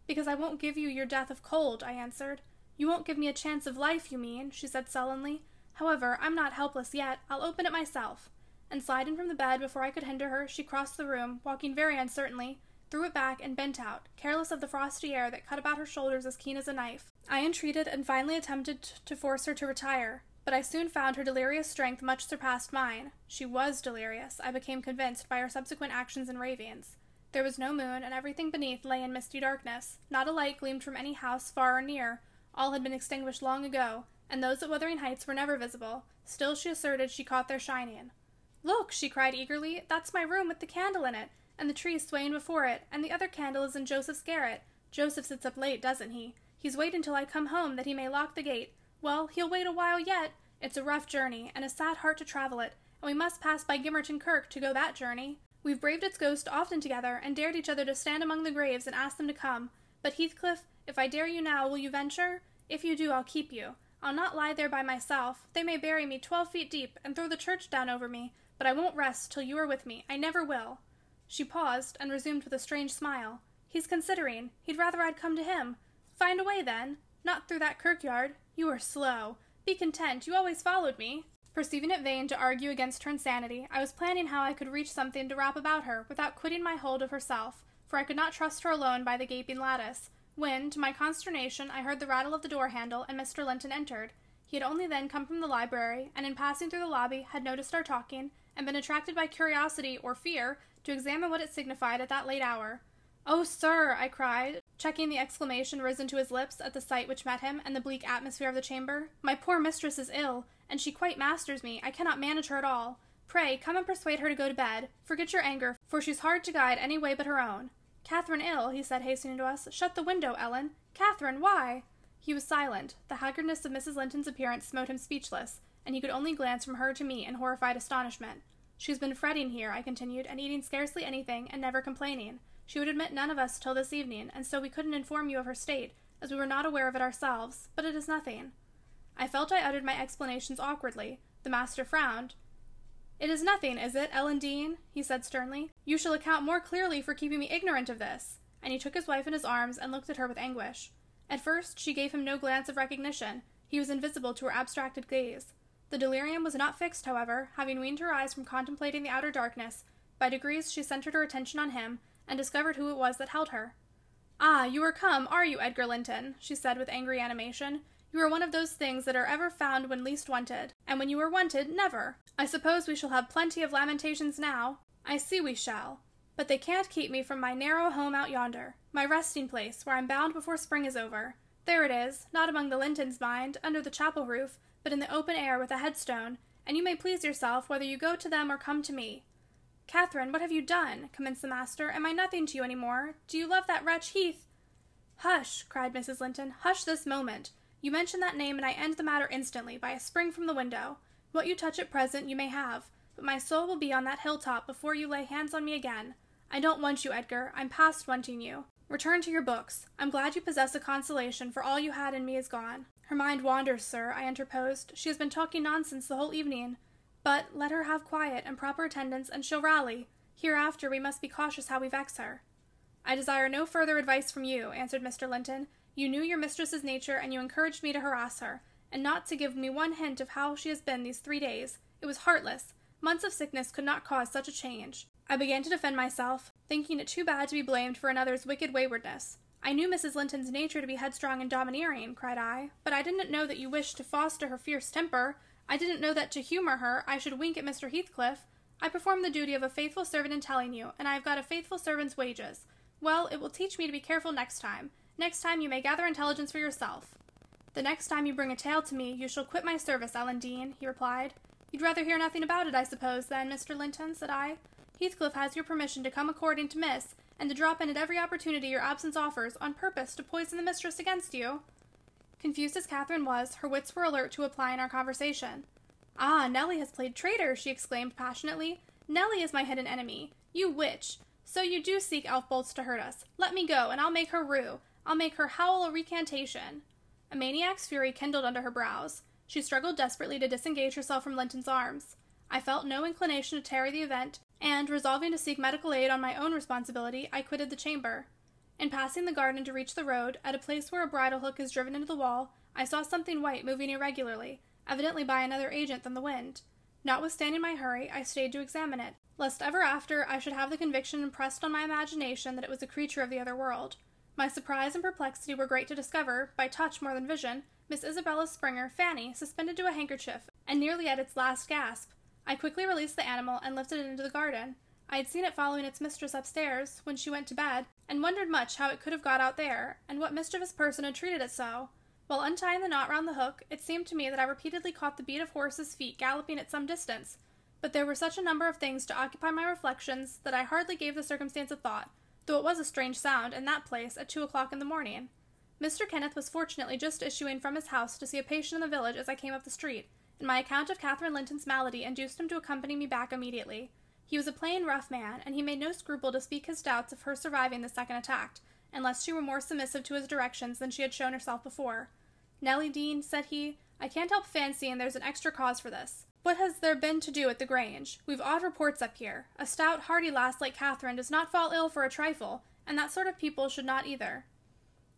Because I won't give you your death of cold, I answered. You won't give me a chance of life, you mean, she said sullenly. However, I'm not helpless yet. I'll open it myself. And sliding from the bed before I could hinder her, she crossed the room, walking very uncertainly, threw it back, and bent out, careless of the frosty air that cut about her shoulders as keen as a knife. I entreated and finally attempted to force her to retire, but I soon found her delirious strength much surpassed mine. She was delirious, I became convinced by her subsequent actions and ravings. There was no moon, and everything beneath lay in misty darkness. Not a light gleamed from any house, far or near. All had been extinguished long ago, and those at Wuthering Heights were never visible. Still, she asserted she caught their shining. Look, she cried eagerly, that's my room with the candle in it, and the tree is swaying before it, and the other candle is in Joseph's garret. Joseph sits up late, doesn't he? He's waiting till I come home that he may lock the gate. Well, he'll wait a while yet. It's a rough journey, and a sad heart to travel it, and we must pass by Gimmerton Kirk to go that journey. We've braved its ghost often together, and dared each other to stand among the graves and ask them to come. But, Heathcliff, if I dare you now, will you venture? If you do, I'll keep you. I'll not lie there by myself. They may bury me twelve feet deep and throw the church down over me, but I won't rest till you are with me. I never will. She paused, and resumed with a strange smile. He's considering. He'd rather I'd come to him. Find a way, then. Not through that kirkyard. You are slow. Be content. You always followed me. Perceiving it vain to argue against her insanity, I was planning how I could reach something to wrap about her without quitting my hold of herself, for I could not trust her alone by the gaping lattice, when, to my consternation, I heard the rattle of the door handle and Mr. Linton entered. He had only then come from the library, and in passing through the lobby had noticed our talking, and been attracted by curiosity or fear to examine what it signified at that late hour. Oh, sir! I cried, checking the exclamation risen to his lips at the sight which met him and the bleak atmosphere of the chamber. My poor mistress is ill, and she quite masters me. I cannot manage her at all. Pray, come and persuade her to go to bed. Forget your anger, for she's hard to guide any way but her own. Catherine ill, he said, hastening to us. Shut the window, Ellen. Catherine, why? He was silent. The haggardness of Mrs. Linton's appearance smote him speechless, and he could only glance from her to me in horrified astonishment. She has been fretting here, I continued, and eating scarcely anything, and never complaining. She would admit none of us till this evening, and so we couldn't inform you of her state, as we were not aware of it ourselves, but it is nothing. I felt I uttered my explanations awkwardly. The master frowned. It is nothing, is it, Ellen Dean? he said sternly. You shall account more clearly for keeping me ignorant of this. And he took his wife in his arms and looked at her with anguish. At first, she gave him no glance of recognition. He was invisible to her abstracted gaze. The delirium was not fixed, however, having weaned her eyes from contemplating the outer darkness. By degrees, she centered her attention on him, and discovered who it was that held her. Ah, you are come, are you, Edgar Linton? she said with angry animation. You are one of those things that are ever found when least wanted, and when you are wanted, never. I suppose we shall have plenty of lamentations now. I see we shall. But they can't keep me from my narrow home out yonder, my resting place, where I'm bound before spring is over. There it is, not among the Lintons, mind, under the chapel roof, but in the open air with a headstone, and you may please yourself whether you go to them or come to me. Catherine, what have you done? commenced the master. Am I nothing to you any more? Do you love that wretch Heath? Hush, cried Mrs. Linton. Hush this moment. You mention that name, and I end the matter instantly by a spring from the window. What you touch at present you may have, but my soul will be on that hilltop before you lay hands on me again. I don't want you, Edgar. I'm past wanting you. Return to your books. I'm glad you possess a consolation, for all you had in me is gone. Her mind wanders, sir, I interposed. She has been talking nonsense the whole evening. But let her have quiet and proper attendance, and she'll rally. Hereafter we must be cautious how we vex her. I desire no further advice from you, answered Mr. Linton. You knew your mistress's nature, and you encouraged me to harass her, and not to give me one hint of how she has been these three days. It was heartless. Months of sickness could not cause such a change. I began to defend myself, thinking it too bad to be blamed for another's wicked waywardness. I knew Mrs. Linton's nature to be headstrong and domineering, cried I, but I didn't know that you wished to foster her fierce temper. I didn't know that to humor her I should wink at Mr. Heathcliff. I perform the duty of a faithful servant in telling you, and I have got a faithful servant's wages. Well, it will teach me to be careful next time. Next time you may gather intelligence for yourself. The next time you bring a tale to me, you shall quit my service, Ellen Dean, he replied. You'd rather hear nothing about it, I suppose, then, Mr. Linton, said I. Heathcliff has your permission to come according to Miss, and to drop in at every opportunity your absence offers, on purpose to poison the mistress against you. Confused as Catherine was, her wits were alert to apply in our conversation. Ah, Nelly has played traitor, she exclaimed passionately. Nelly is my hidden enemy. You witch! So you do seek elf bolts to hurt us. Let me go, and I'll make her rue. I'll make her howl a recantation. A maniac's fury kindled under her brows. She struggled desperately to disengage herself from Linton's arms. I felt no inclination to tarry the event, and, resolving to seek medical aid on my own responsibility, I quitted the chamber. In passing the garden to reach the road, at a place where a bridle hook is driven into the wall, I saw something white moving irregularly, evidently by another agent than the wind. Notwithstanding my hurry, I stayed to examine it, lest ever after I should have the conviction impressed on my imagination that it was a creature of the other world. My surprise and perplexity were great to discover, by touch more than vision, Miss Isabella Springer, Fanny, suspended to a handkerchief, and nearly at its last gasp. I quickly released the animal and lifted it into the garden. I had seen it following its mistress upstairs, when she went to bed, and wondered much how it could have got out there, and what mischievous person had treated it so. While untying the knot round the hook, it seemed to me that I repeatedly caught the beat of horses' feet galloping at some distance, but there were such a number of things to occupy my reflections that I hardly gave the circumstance a thought though it was a strange sound in that place at two o'clock in the morning. Mr. Kenneth was fortunately just issuing from his house to see a patient in the village as I came up the street, my account of Catherine Linton's malady induced him to accompany me back immediately. He was a plain, rough man, and he made no scruple to speak his doubts of her surviving the second attack, unless she were more submissive to his directions than she had shown herself before. Nelly Dean, said he, I can't help fancying there's an extra cause for this. What has there been to do at the Grange? We've odd reports up here. A stout, hearty lass like Catherine does not fall ill for a trifle, and that sort of people should not either.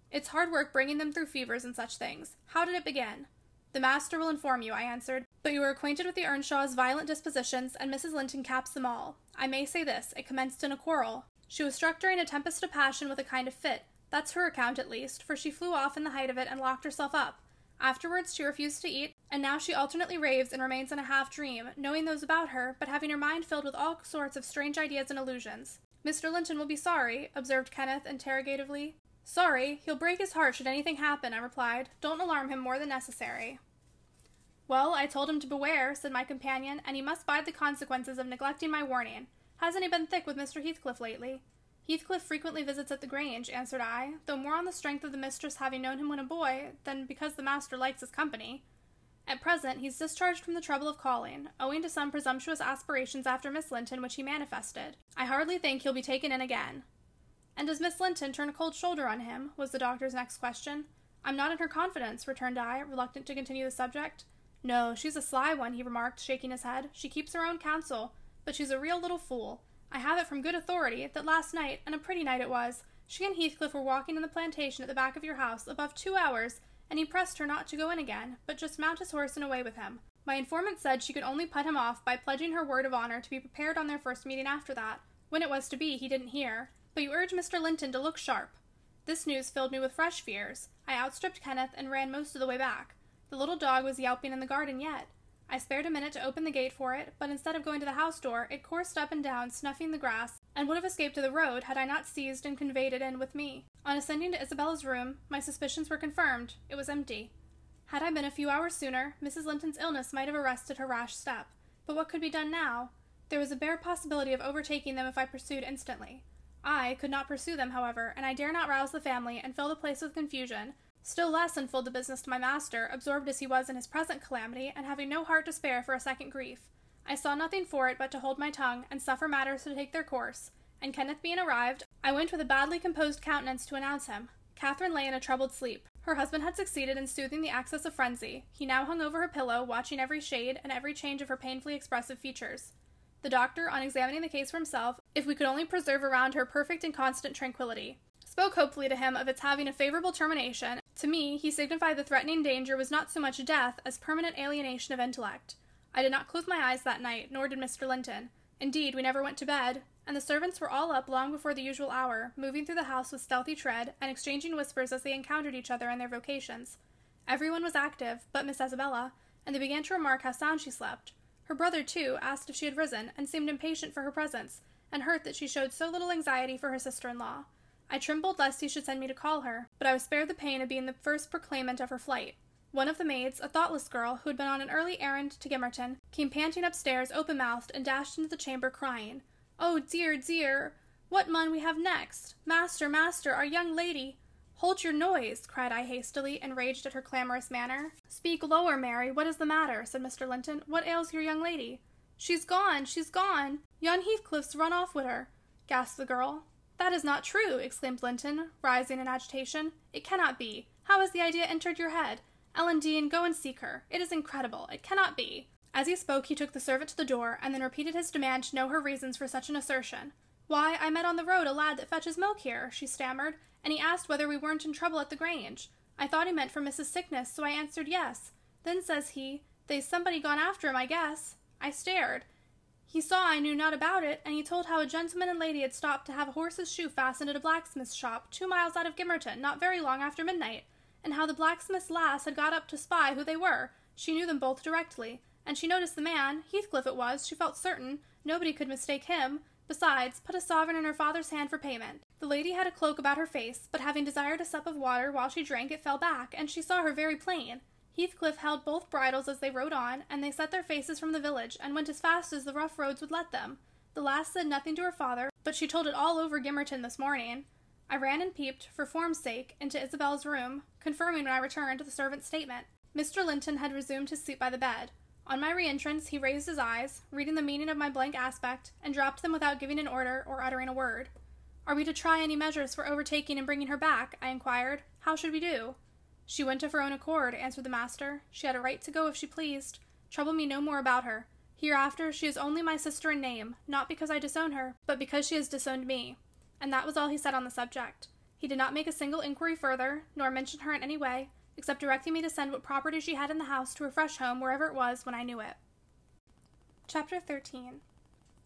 It's hard work bringing them through fevers and such things. How did it begin? The master will inform you, I answered, but you are acquainted with the Earnshaws' violent dispositions, and Mrs. Linton caps them all. I may say this, it commenced in a quarrel. She was struck during a tempest of passion with a kind of fit. That's her account, at least, for she flew off in the height of it and locked herself up. Afterwards she refused to eat, and now she alternately raves and remains in a half dream, knowing those about her, but having her mind filled with all sorts of strange ideas and illusions. Mr. Linton will be sorry, observed Kenneth interrogatively. Sorry? He'll break his heart should anything happen, I replied. Don't alarm him more than necessary. Well, I told him to beware, said my companion, and he must bide the consequences of neglecting my warning. Hasn't he been thick with Mr. Heathcliff lately? Heathcliff frequently visits at the Grange, answered I, though more on the strength of the mistress having known him when a boy than because the master likes his company. At present, he's discharged from the trouble of calling, owing to some presumptuous aspirations after Miss Linton which he manifested. I hardly think he'll be taken in again. And does Miss Linton turn a cold shoulder on him? was the doctor's next question. I'm not in her confidence, returned I, reluctant to continue the subject. No, she's a sly one, he remarked, shaking his head. She keeps her own counsel, but she's a real little fool. I have it from good authority that last night, and a pretty night it was, she and Heathcliff were walking in the plantation at the back of your house above two hours, and he pressed her not to go in again, but just mount his horse and away with him. My informant said she could only put him off by pledging her word of honor to be prepared on their first meeting after that. When it was to be, he didn't hear. But you urge Mr. Linton to look sharp. This news filled me with fresh fears. I outstripped Kenneth and ran most of the way back. The little dog was yelping in the garden yet. I spared a minute to open the gate for it, but instead of going to the house door, it coursed up and down, snuffing the grass, and would have escaped to the road had I not seized and conveyed it in with me. On ascending to Isabella's room, my suspicions were confirmed. It was empty. Had I been a few hours sooner, Mrs. Linton's illness might have arrested her rash step. But what could be done now? There was a bare possibility of overtaking them if I pursued instantly. I could not pursue them, however, and I dare not rouse the family and fill the place with confusion, Still less unfold the business to my master, absorbed as he was in his present calamity, and having no heart to spare for a second grief. I saw nothing for it but to hold my tongue, and suffer matters to take their course, and Kenneth being arrived, I went with a badly composed countenance to announce him. Catherine lay in a troubled sleep. Her husband had succeeded in soothing the access of frenzy. He now hung over her pillow, watching every shade and every change of her painfully expressive features. The doctor, on examining the case for himself, if we could only preserve around her perfect and constant tranquillity, spoke hopefully to him of its having a favorable termination, to me, he signified the threatening danger was not so much death as permanent alienation of intellect. I did not close my eyes that night, nor did Mr. Linton. Indeed, we never went to bed, and the servants were all up long before the usual hour, moving through the house with stealthy tread, and exchanging whispers as they encountered each other in their vocations. Everyone was active, but Miss Isabella, and they began to remark how sound she slept. Her brother, too, asked if she had risen, and seemed impatient for her presence, and hurt that she showed so little anxiety for her sister in law. I trembled lest he should send me to call her, but I was spared the pain of being the first proclaimant of her flight. One of the maids, a thoughtless girl who had been on an early errand to Gimmerton, came panting upstairs, open mouthed, and dashed into the chamber crying, Oh, dear, dear! What mun we have next? Master, master, our young lady! Hold your noise, cried I hastily, enraged at her clamorous manner. Speak lower, Mary. What is the matter? said Mr. Linton. What ails your young lady? She's gone, she's gone. Yon Heathcliff's run off with her, gasped the girl. That is not true, exclaimed Linton, rising in agitation. It cannot be. How has the idea entered your head? Ellen Dean, go and seek her. It is incredible. It cannot be. As he spoke, he took the servant to the door, and then repeated his demand to know her reasons for such an assertion. Why, I met on the road a lad that fetches milk here, she stammered, and he asked whether we weren't in trouble at the Grange. I thought he meant for Mrs. Sickness, so I answered yes. Then says he, They's somebody gone after him, I guess. I stared. He saw I knew not about it, and he told how a gentleman and lady had stopped to have a horse's shoe fastened at a blacksmith's shop two miles out of Gimmerton not very long after midnight, and how the blacksmith's lass had got up to spy who they were. She knew them both directly, and she noticed the man, Heathcliff it was, she felt certain, nobody could mistake him, besides, put a sovereign in her father's hand for payment. The lady had a cloak about her face, but having desired a sup of water while she drank it fell back, and she saw her very plain. Heathcliff held both bridles as they rode on, and they set their faces from the village, and went as fast as the rough roads would let them. The lass said nothing to her father, but she told it all over Gimmerton this morning. I ran and peeped, for form's sake, into Isabel's room, confirming when I returned the servant's statement. Mr. Linton had resumed his seat by the bed. On my re-entrance, he raised his eyes, reading the meaning of my blank aspect, and dropped them without giving an order or uttering a word. Are we to try any measures for overtaking and bringing her back? I inquired. How should we do? She went of her own accord, answered the master. She had a right to go if she pleased. Trouble me no more about her. Hereafter she is only my sister in name, not because I disown her, but because she has disowned me. And that was all he said on the subject. He did not make a single inquiry further, nor mention her in any way, except directing me to send what property she had in the house to her fresh home wherever it was when I knew it. Chapter 13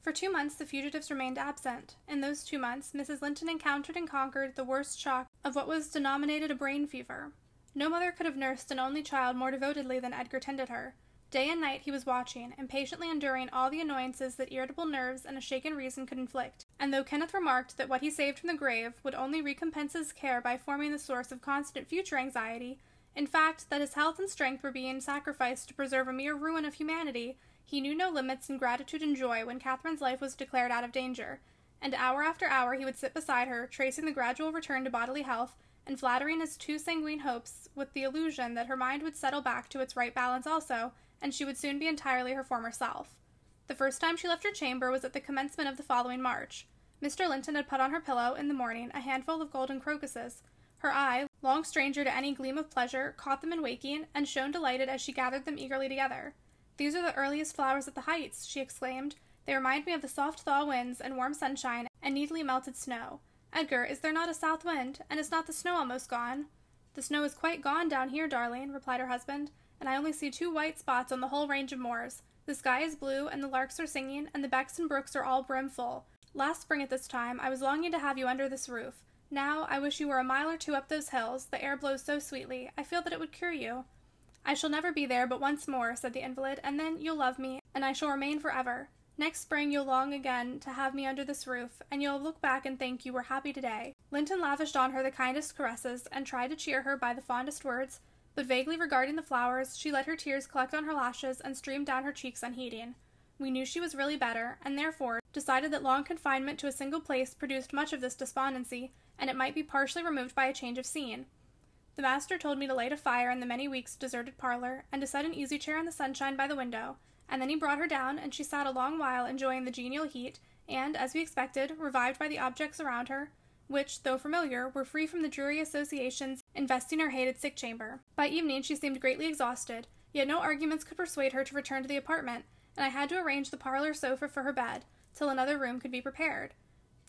For two months the fugitives remained absent. In those two months, Mrs. Linton encountered and conquered the worst shock of what was denominated a brain fever. No mother could have nursed an only child more devotedly than Edgar tended her. Day and night he was watching, impatiently enduring all the annoyances that irritable nerves and a shaken reason could inflict. And though Kenneth remarked that what he saved from the grave would only recompense his care by forming the source of constant future anxiety, in fact, that his health and strength were being sacrificed to preserve a mere ruin of humanity, he knew no limits in gratitude and joy when Catherine's life was declared out of danger, and hour after hour he would sit beside her, tracing the gradual return to bodily health, and flattering his too sanguine hopes with the illusion that her mind would settle back to its right balance also, and she would soon be entirely her former self. The first time she left her chamber was at the commencement of the following March. Mr. Linton had put on her pillow, in the morning, a handful of golden crocuses. Her eye, long stranger to any gleam of pleasure, caught them in waking, and shone delighted as she gathered them eagerly together. These are the earliest flowers at the Heights, she exclaimed. They remind me of the soft thaw winds and warm sunshine and neatly melted snow. Edgar, is there not a south wind, and is not the snow almost gone? The snow is quite gone down here, darling, replied her husband, and I only see two white spots on the whole range of moors. The sky is blue, and the larks are singing, and the becks and brooks are all brimful. Last spring at this time I was longing to have you under this roof. Now I wish you were a mile or two up those hills. The air blows so sweetly. I feel that it would cure you. I shall never be there but once more, said the invalid, and then you'll love me, and I shall remain forever. Next spring you'll long again to have me under this roof, and you'll look back and think you were happy today. Linton lavished on her the kindest caresses, and tried to cheer her by the fondest words, but vaguely regarding the flowers, she let her tears collect on her lashes and stream down her cheeks unheeding. We knew she was really better, and therefore decided that long confinement to a single place produced much of this despondency, and it might be partially removed by a change of scene. The master told me to light a fire in the many weeks deserted parlor, and to set an easy chair in the sunshine by the window, and then he brought her down, and she sat a long while enjoying the genial heat, and, as we expected, revived by the objects around her, which, though familiar, were free from the dreary associations investing her hated sick chamber. By evening she seemed greatly exhausted, yet no arguments could persuade her to return to the apartment, and I had to arrange the parlor sofa for her bed, till another room could be prepared.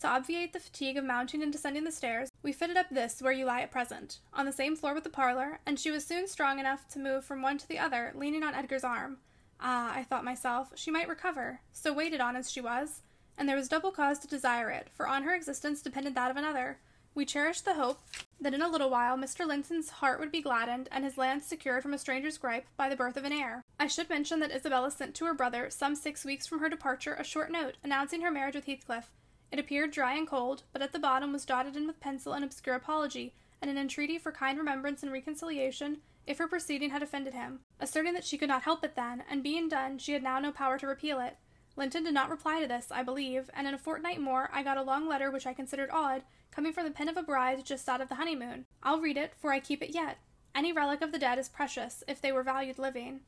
To obviate the fatigue of mounting and descending the stairs, we fitted up this where you lie at present, on the same floor with the parlor, and she was soon strong enough to move from one to the other, leaning on Edgar's arm. Ah, I thought myself, she might recover, so waited on as she was, and there was double cause to desire it, for on her existence depended that of another. We cherished the hope that in a little while Mr. Linton's heart would be gladdened and his lands secured from a stranger's gripe by the birth of an heir. I should mention that Isabella sent to her brother, some six weeks from her departure, a short note announcing her marriage with Heathcliff. It appeared dry and cold, but at the bottom was dotted in with pencil an obscure apology, and an entreaty for kind remembrance and reconciliation if her proceeding had offended him, asserting that she could not help it then, and being done, she had now no power to repeal it. Linton did not reply to this, I believe, and in a fortnight more I got a long letter which I considered odd, coming from the pen of a bride just out of the honeymoon. I'll read it, for I keep it yet. Any relic of the dead is precious, if they were valued living.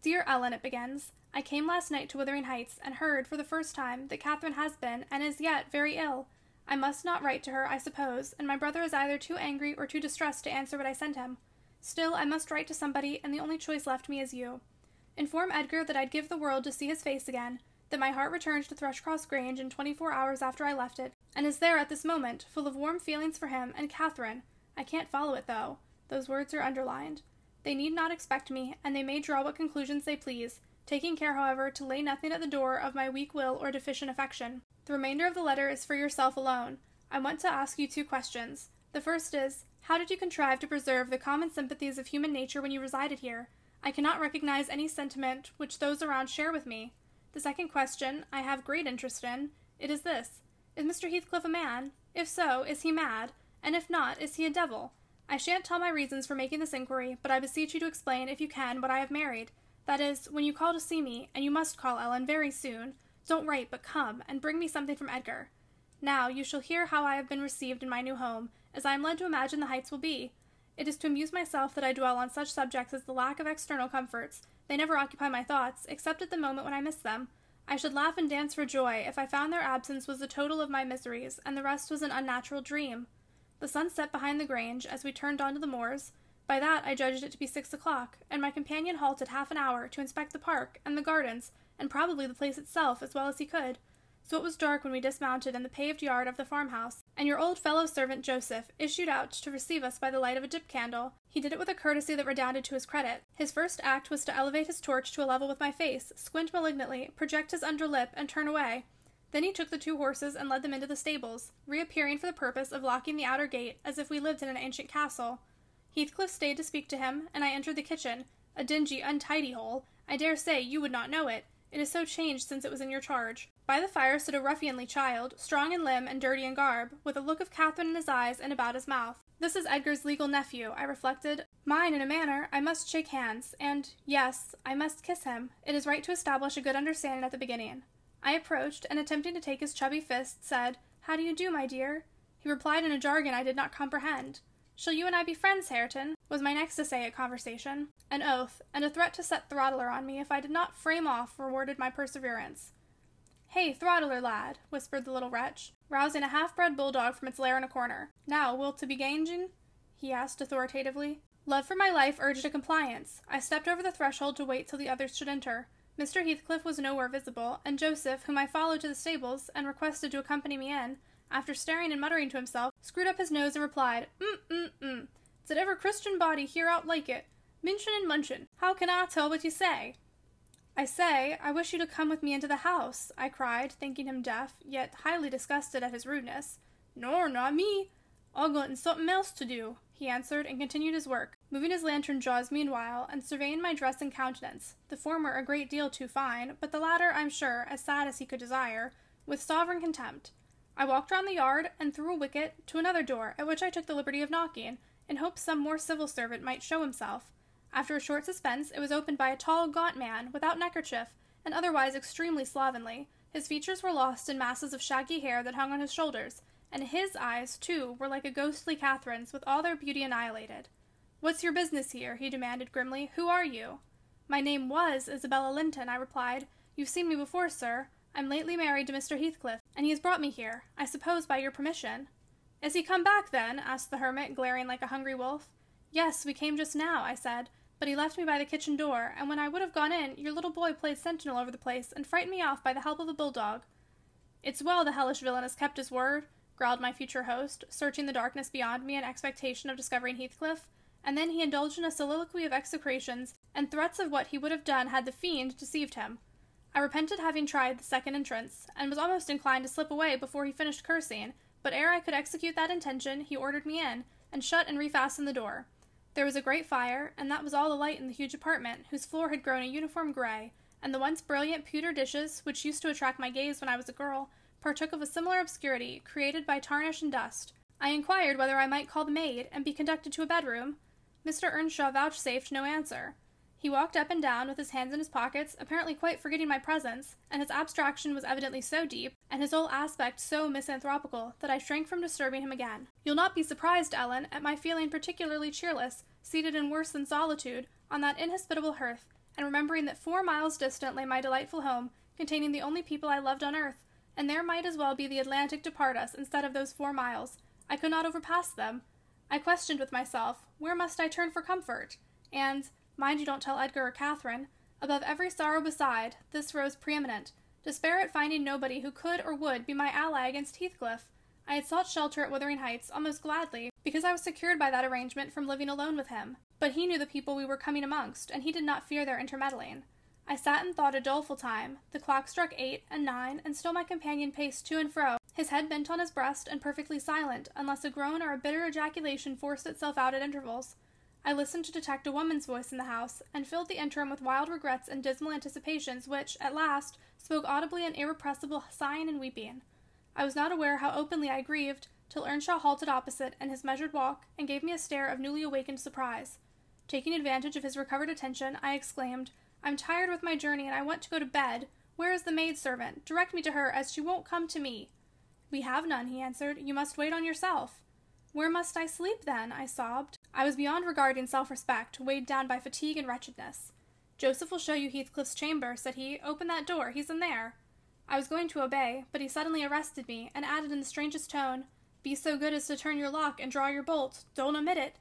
Dear Ellen, it begins. I came last night to Wuthering Heights, and heard, for the first time, that Catherine has been, and is yet, very ill. I must not write to her, I suppose, and my brother is either too angry or too distressed to answer what I send him. Still, I must write to somebody, and the only choice left me is you. Inform Edgar that I'd give the world to see his face again, that my heart returned to Thrushcross Grange in twenty four hours after I left it, and is there at this moment, full of warm feelings for him and Catherine. I can't follow it, though. Those words are underlined. They need not expect me, and they may draw what conclusions they please, taking care, however, to lay nothing at the door of my weak will or deficient affection. The remainder of the letter is for yourself alone. I want to ask you two questions. The first is, how did you contrive to preserve the common sympathies of human nature when you resided here? I cannot recognize any sentiment which those around share with me. The second question I have great interest in. It is this Is Mr. Heathcliff a man? If so, is he mad? And if not, is he a devil? I shan't tell my reasons for making this inquiry, but I beseech you to explain, if you can, what I have married. That is, when you call to see me, and you must call, Ellen, very soon. Don't write, but come, and bring me something from Edgar. Now you shall hear how I have been received in my new home, as I am led to imagine the heights will be. It is to amuse myself that I dwell on such subjects as the lack of external comforts, they never occupy my thoughts, except at the moment when I miss them. I should laugh and dance for joy if I found their absence was the total of my miseries, and the rest was an unnatural dream. The sun set behind the grange as we turned on to the moors. By that I judged it to be six o'clock, and my companion halted half an hour to inspect the park and the gardens, and probably the place itself as well as he could so it was dark when we dismounted in the paved yard of the farmhouse, and your old fellow servant Joseph issued out to receive us by the light of a dip candle. He did it with a courtesy that redounded to his credit. His first act was to elevate his torch to a level with my face, squint malignantly, project his under lip, and turn away. Then he took the two horses and led them into the stables, reappearing for the purpose of locking the outer gate as if we lived in an ancient castle. Heathcliff stayed to speak to him, and I entered the kitchen, a dingy, untidy hole. I dare say you would not know it. It is so changed since it was in your charge. By the fire stood a ruffianly child, strong in limb and dirty in garb, with a look of Catherine in his eyes and about his mouth. This is Edgar's legal nephew, I reflected. Mine, in a manner. I must shake hands, and, yes, I must kiss him. It is right to establish a good understanding at the beginning. I approached, and attempting to take his chubby fist, said, How do you do, my dear? He replied in a jargon I did not comprehend. Shall you and I be friends, Hareton? was my next essay at conversation. An oath, and a threat to set Throttler on me if I did not frame off, rewarded my perseverance. Hey, Throttler lad, whispered the little wretch, rousing a half bred bulldog from its lair in a corner. Now, wilt to be ganging? he asked authoritatively. Love for my life urged a compliance. I stepped over the threshold to wait till the others should enter. Mr. Heathcliff was nowhere visible, and Joseph, whom I followed to the stables and requested to accompany me in, after staring and muttering to himself, screwed up his nose and replied, Mm, mm, mm. Did ever Christian body hear out like it? Minchin' and munchin'. How can I tell what you say? I say, I wish you to come with me into the house, I cried, thinking him deaf, yet highly disgusted at his rudeness. Nor, not me. I'll go and something else to do, he answered, and continued his work, moving his lantern jaws meanwhile, and surveying my dress and countenance, the former a great deal too fine, but the latter, I'm sure, as sad as he could desire, with sovereign contempt. I walked round the yard, and through a wicket, to another door, at which I took the liberty of knocking, in hopes some more civil servant might show himself. After a short suspense, it was opened by a tall, gaunt man, without neckerchief, and otherwise extremely slovenly. His features were lost in masses of shaggy hair that hung on his shoulders, and his eyes, too, were like a ghostly Catherine's, with all their beauty annihilated. What's your business here? he demanded grimly. Who are you? My name was Isabella Linton, I replied. You've seen me before, sir. I'm lately married to Mr. Heathcliff, and he has brought me here, I suppose by your permission. Is he come back, then? asked the hermit, glaring like a hungry wolf. Yes, we came just now, I said, but he left me by the kitchen door, and when I would have gone in, your little boy played sentinel over the place and frightened me off by the help of a bulldog. It's well the hellish villain has kept his word, growled my future host, searching the darkness beyond me in expectation of discovering Heathcliff, and then he indulged in a soliloquy of execrations and threats of what he would have done had the fiend deceived him. I repented having tried the second entrance, and was almost inclined to slip away before he finished cursing, but ere I could execute that intention, he ordered me in, and shut and refastened the door. There was a great fire, and that was all the light in the huge apartment, whose floor had grown a uniform gray, and the once brilliant pewter dishes, which used to attract my gaze when I was a girl, partook of a similar obscurity, created by tarnish and dust. I inquired whether I might call the maid, and be conducted to a bedroom. Mr. Earnshaw vouchsafed no answer. He walked up and down with his hands in his pockets, apparently quite forgetting my presence, and his abstraction was evidently so deep, and his whole aspect so misanthropical, that I shrank from disturbing him again. You'll not be surprised, Ellen, at my feeling particularly cheerless, seated in worse than solitude, on that inhospitable hearth, and remembering that four miles distant lay my delightful home, containing the only people I loved on earth, and there might as well be the Atlantic to part us instead of those four miles. I could not overpass them. I questioned with myself, where must I turn for comfort? And, Mind you don't tell Edgar or Catherine. Above every sorrow beside, this rose preeminent. Despair at finding nobody who could or would be my ally against Heathcliff. I had sought shelter at Wuthering Heights almost gladly, because I was secured by that arrangement from living alone with him. But he knew the people we were coming amongst, and he did not fear their intermeddling. I sat and thought a doleful time. The clock struck eight and nine, and still my companion paced to and fro, his head bent on his breast and perfectly silent, unless a groan or a bitter ejaculation forced itself out at intervals. I listened to detect a woman's voice in the house, and filled the interim with wild regrets and dismal anticipations, which, at last, spoke audibly in irrepressible sighing and weeping. I was not aware how openly I grieved, till Earnshaw halted opposite in his measured walk, and gave me a stare of newly awakened surprise. Taking advantage of his recovered attention, I exclaimed, I'm tired with my journey, and I want to go to bed. Where is the maid servant? Direct me to her, as she won't come to me. We have none, he answered. You must wait on yourself. Where must I sleep, then? I sobbed. I was beyond regarding self respect, weighed down by fatigue and wretchedness. Joseph will show you Heathcliff's chamber, said he. Open that door, he's in there. I was going to obey, but he suddenly arrested me, and added in the strangest tone, Be so good as to turn your lock and draw your bolt. Don't omit it.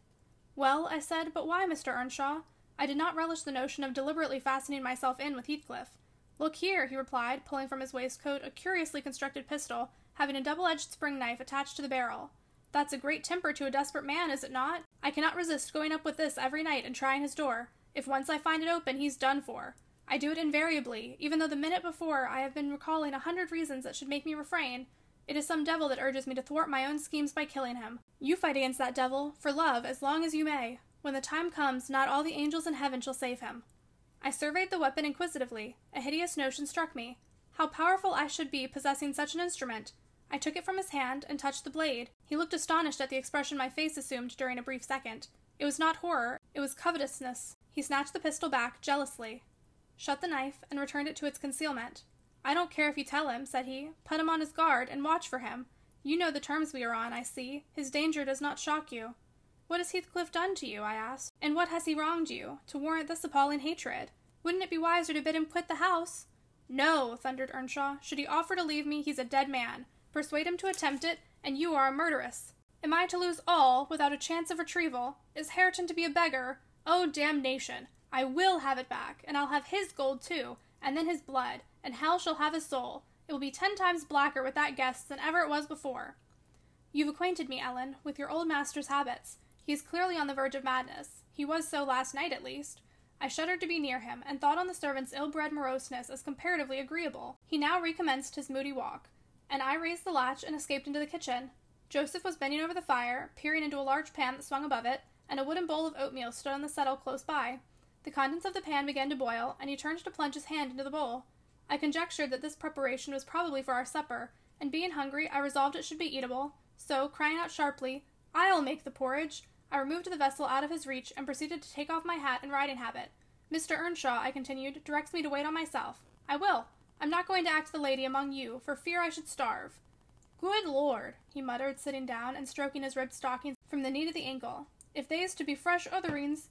Well, I said, but why, Mr. Earnshaw? I did not relish the notion of deliberately fastening myself in with Heathcliff. Look here, he replied, pulling from his waistcoat a curiously constructed pistol, having a double edged spring knife attached to the barrel. That's a great temper to a desperate man, is it not? I cannot resist going up with this every night and trying his door. If once I find it open, he's done for. I do it invariably, even though the minute before I have been recalling a hundred reasons that should make me refrain. It is some devil that urges me to thwart my own schemes by killing him. You fight against that devil, for love, as long as you may. When the time comes, not all the angels in heaven shall save him. I surveyed the weapon inquisitively. A hideous notion struck me. How powerful I should be possessing such an instrument. I took it from his hand and touched the blade. He looked astonished at the expression my face assumed during a brief second. It was not horror, it was covetousness. He snatched the pistol back jealously, shut the knife, and returned it to its concealment. I don't care if you tell him, said he. Put him on his guard and watch for him. You know the terms we are on, I see. His danger does not shock you. What has Heathcliff done to you? I asked. And what has he wronged you, to warrant this appalling hatred? Wouldn't it be wiser to bid him quit the house? No, thundered Earnshaw. Should he offer to leave me, he's a dead man. Persuade him to attempt it, and you are a murderess. Am I to lose all without a chance of retrieval? Is Hareton to be a beggar? Oh, damnation! I will have it back, and I'll have his gold too, and then his blood, and hell shall have his soul. It will be ten times blacker with that guest than ever it was before. You've acquainted me, Ellen, with your old master's habits. He is clearly on the verge of madness. He was so last night, at least. I shuddered to be near him, and thought on the servant's ill bred moroseness as comparatively agreeable. He now recommenced his moody walk, and I raised the latch and escaped into the kitchen. Joseph was bending over the fire, peering into a large pan that swung above it, and a wooden bowl of oatmeal stood on the settle close by. The contents of the pan began to boil, and he turned to plunge his hand into the bowl. I conjectured that this preparation was probably for our supper, and being hungry, I resolved it should be eatable, so, crying out sharply, I'll make the porridge, I removed the vessel out of his reach and proceeded to take off my hat and riding habit. Mr. Earnshaw, I continued, directs me to wait on myself. I will. I'm not going to act the lady among you, for fear I should starve. Good Lord, he muttered, sitting down and stroking his ribbed stockings from the knee to the ankle. If they is to be fresh otherings,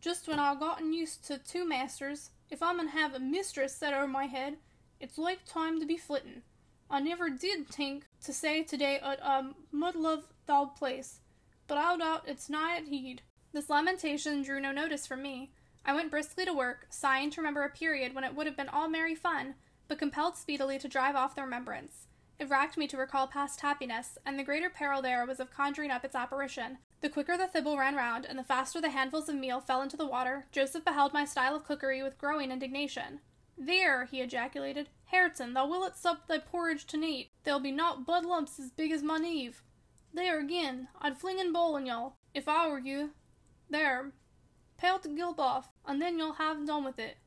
just when I've gotten used to two masters, if I'm to have a mistress set over my head, it's like time to be flittin'. I never did think to say today at a mud-love thou place, but I'll doubt it's at heed. This lamentation drew no notice from me. I went briskly to work, sighing to remember a period when it would have been all merry fun, but compelled speedily to drive off the remembrance. It racked me to recall past happiness, and the greater peril there was of conjuring up its apparition. The quicker the thimble ran round, and the faster the handfuls of meal fell into the water, Joseph beheld my style of cookery with growing indignation. There, he ejaculated, Hareton, thou willet sup thy porridge to neat. There'll be not bud lumps as big as my Neve. There again, I'd fling and bowl on y'all, if I were you. There, pale the gilp off, and then you'll have done with it.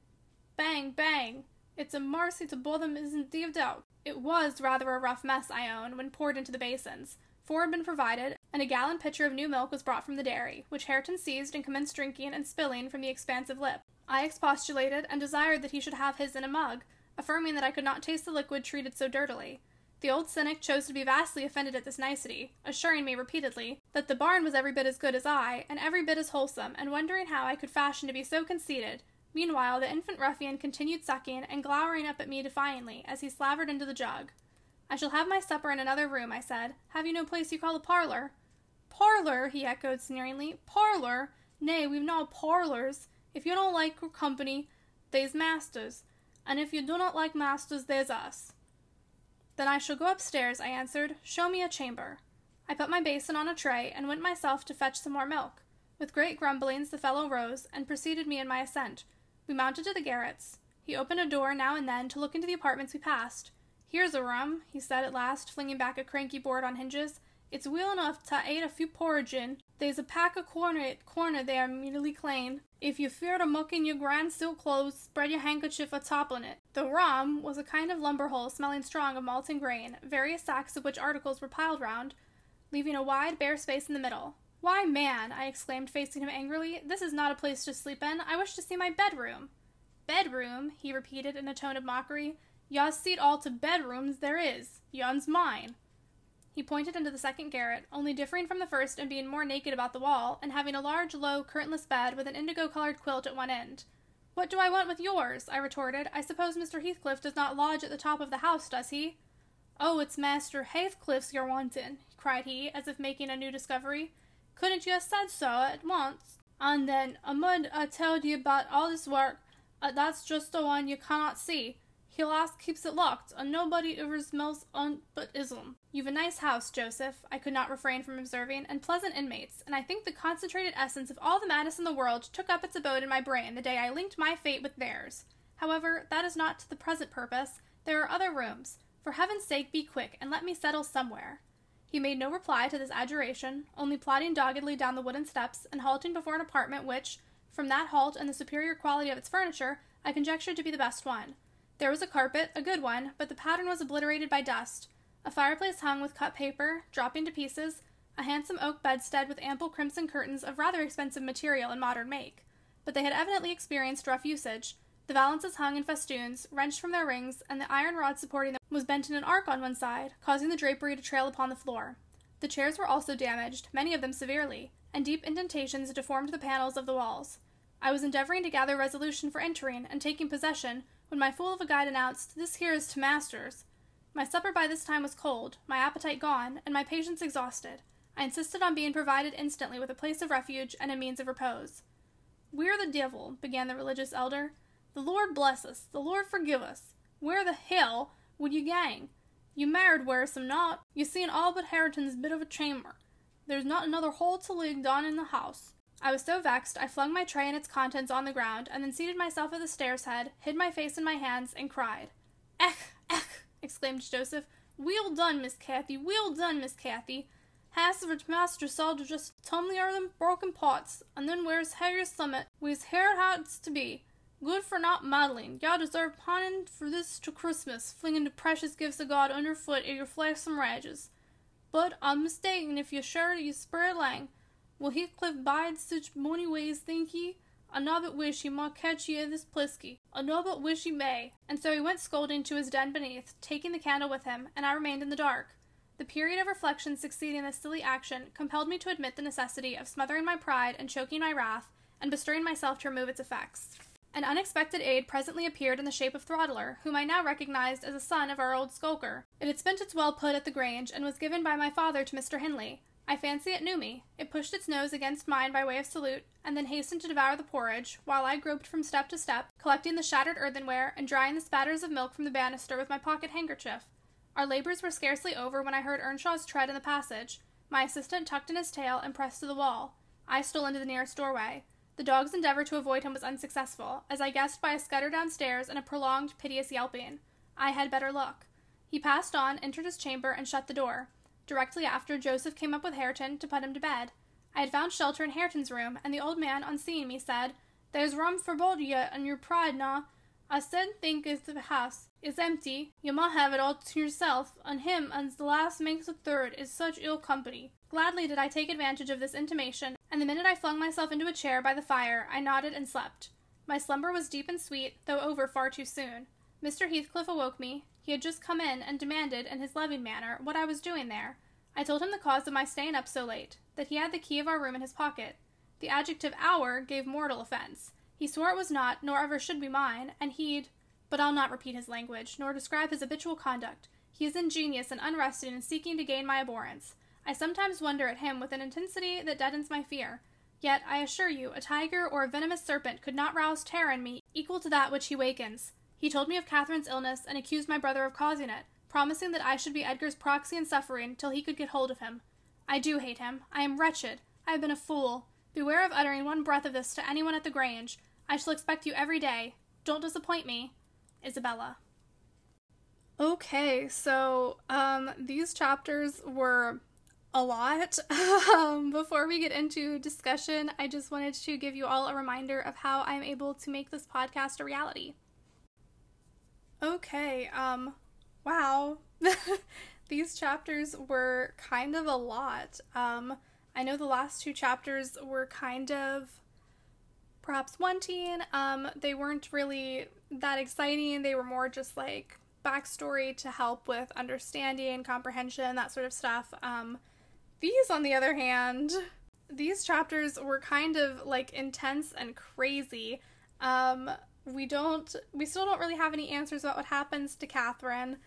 Bang, bang! It's a mercy to both isn't thieved out. It was rather a rough mess, I own, when poured into the basins. Four had been provided, and a gallon pitcher of new milk was brought from the dairy, which Hareton seized and commenced drinking and spilling from the expansive lip. I expostulated, and desired that he should have his in a mug, affirming that I could not taste the liquid treated so dirtily. The old cynic chose to be vastly offended at this nicety, assuring me repeatedly that the barn was every bit as good as I, and every bit as wholesome, and wondering how I could fashion to be so conceited. Meanwhile, the infant ruffian continued sucking and glowering up at me defiantly as he slavered into the jug. I shall have my supper in another room, I said. Have you no place you call a parlor? Parlor, he echoed sneeringly. Parlor? Nay, we've no parlors. If you don't like company, there's masters, and if you do not like masters, there's us. Then I shall go upstairs, I answered. Show me a chamber. I put my basin on a tray and went myself to fetch some more milk. With great grumblings, the fellow rose and preceded me in my ascent. We mounted to the garrets. He opened a door now and then to look into the apartments we passed. Here's a room, he said at last, flinging back a cranky board on hinges. It's weel enough to ate a few porridge in. There's a pack of cornet corner there immediately clane. If you fear to muck in your grand silk clothes, spread your handkerchief atop on it. The room was a kind of lumber hole smelling strong of malt and grain, various sacks of which articles were piled round, leaving a wide bare space in the middle. Why, man, I exclaimed, facing him angrily, this is not a place to sleep in. I wish to see my bedroom. Bedroom, he repeated in a tone of mockery. Ya's seat all to bedrooms there is. Yon's mine. He pointed into the second garret, only differing from the first in being more naked about the wall, and having a large, low, curtainless bed with an indigo colored quilt at one end. What do I want with yours? I retorted. I suppose Mr. Heathcliff does not lodge at the top of the house, does he? Oh, it's Master Heathcliff's you're wantin', cried he, as if making a new discovery. Couldn't you have said so at once? And then, a mud I telled you about all this work, uh, that's just the one you cannot see. He last keeps it locked, and nobody ever smells on but ism. You've a nice house, Joseph, I could not refrain from observing, and pleasant inmates, and I think the concentrated essence of all the madness in the world took up its abode in my brain the day I linked my fate with theirs. However, that is not to the present purpose. There are other rooms. For heaven's sake, be quick, and let me settle somewhere. He made no reply to this adjuration, only plodding doggedly down the wooden steps, and halting before an apartment which, from that halt and the superior quality of its furniture, I conjectured to be the best one. There was a carpet, a good one, but the pattern was obliterated by dust. A fireplace hung with cut paper, dropping to pieces, a handsome oak bedstead with ample crimson curtains of rather expensive material and modern make. But they had evidently experienced rough usage, The valances hung in festoons, wrenched from their rings, and the iron rod supporting them was bent in an arc on one side, causing the drapery to trail upon the floor. The chairs were also damaged, many of them severely, and deep indentations deformed the panels of the walls. I was endeavoring to gather resolution for entering and taking possession when my fool of a guide announced, This here is to masters. My supper by this time was cold, my appetite gone, and my patience exhausted. I insisted on being provided instantly with a place of refuge and a means of repose. Where the devil, began the religious elder. The Lord bless us, the Lord forgive us. Where the hell would you gang? You married wearisome not. You seen all but Hareton's bit of a chamber. There's not another hole to lig down in the house. I was so vexed, I flung my tray and its contents on the ground, and then seated myself at the stairs head, hid my face in my hands, and cried. Ech, ech, exclaimed Joseph. Weel done, Miss Cathy, weel done, Miss Cathy. Hasselford's master saw to just tumly o'er them broken pots, and then where's Harry Summit, we's hair hats to be. Good for not maddling. Ya deserve panin for this to Christmas, flinging the precious gifts of God underfoot at your flaxen rages. But I'm mistaken if you're sure you spur lang. Will Heathcliff bide such mony ways, think ye? I nobbut wish he might catch ye this plisky. I nobbut wish he may. And so he went scolding to his den beneath, taking the candle with him, and I remained in the dark. The period of reflection succeeding this silly action compelled me to admit the necessity of smothering my pride and choking my wrath, and bestirring myself to remove its effects. An unexpected aid presently appeared in the shape of Throttler, whom I now recognized as a son of our old skulker. It had spent its well put at the Grange, and was given by my father to Mr. Hindley. I fancy it knew me. It pushed its nose against mine by way of salute, and then hastened to devour the porridge, while I groped from step to step, collecting the shattered earthenware and drying the spatters of milk from the banister with my pocket handkerchief. Our labors were scarcely over when I heard Earnshaw's tread in the passage. My assistant tucked in his tail and pressed to the wall. I stole into the nearest doorway. The dog's endeavor to avoid him was unsuccessful, as I guessed by a scutter downstairs and a prolonged, piteous yelping. I had better look. He passed on, entered his chamber, and shut the door. Directly after, Joseph came up with Hareton to put him to bed. I had found shelter in Hareton's room, and the old man, on seeing me, said, There's room for both yet, and your pride, na. I said think as the house is empty, you might have it all to yourself, and him as the last makes a third is such ill company. Gladly did I take advantage of this intimation, and the minute I flung myself into a chair by the fire, I nodded and slept. My slumber was deep and sweet, though over far too soon. Mr. Heathcliff awoke me. He had just come in and demanded, in his loving manner, what I was doing there. I told him the cause of my staying up so late, that he had the key of our room in his pocket. The adjective our gave mortal offense. He swore it was not, nor ever should be mine, and he'd but I'll not repeat his language, nor describe his habitual conduct. He is ingenious and unrested in seeking to gain my abhorrence. I sometimes wonder at him with an intensity that deadens my fear. Yet, I assure you, a tiger or a venomous serpent could not rouse terror in me equal to that which he wakens. He told me of Catherine's illness and accused my brother of causing it, promising that I should be Edgar's proxy in suffering till he could get hold of him. I do hate him. I am wretched. I have been a fool. Beware of uttering one breath of this to anyone at the Grange. I shall expect you every day. Don't disappoint me. Isabella. Okay, so um, these chapters were a lot. um, before we get into discussion, I just wanted to give you all a reminder of how I'm able to make this podcast a reality. Okay, um, wow. These chapters were kind of a lot. Um, I know the last two chapters were kind of perhaps wanting. Um, they weren't really that exciting. They were more just like backstory to help with understanding, comprehension, that sort of stuff. Um, these, on the other hand, these chapters were kind of like intense and crazy. Um, we don't, we still don't really have any answers about what happens to Catherine.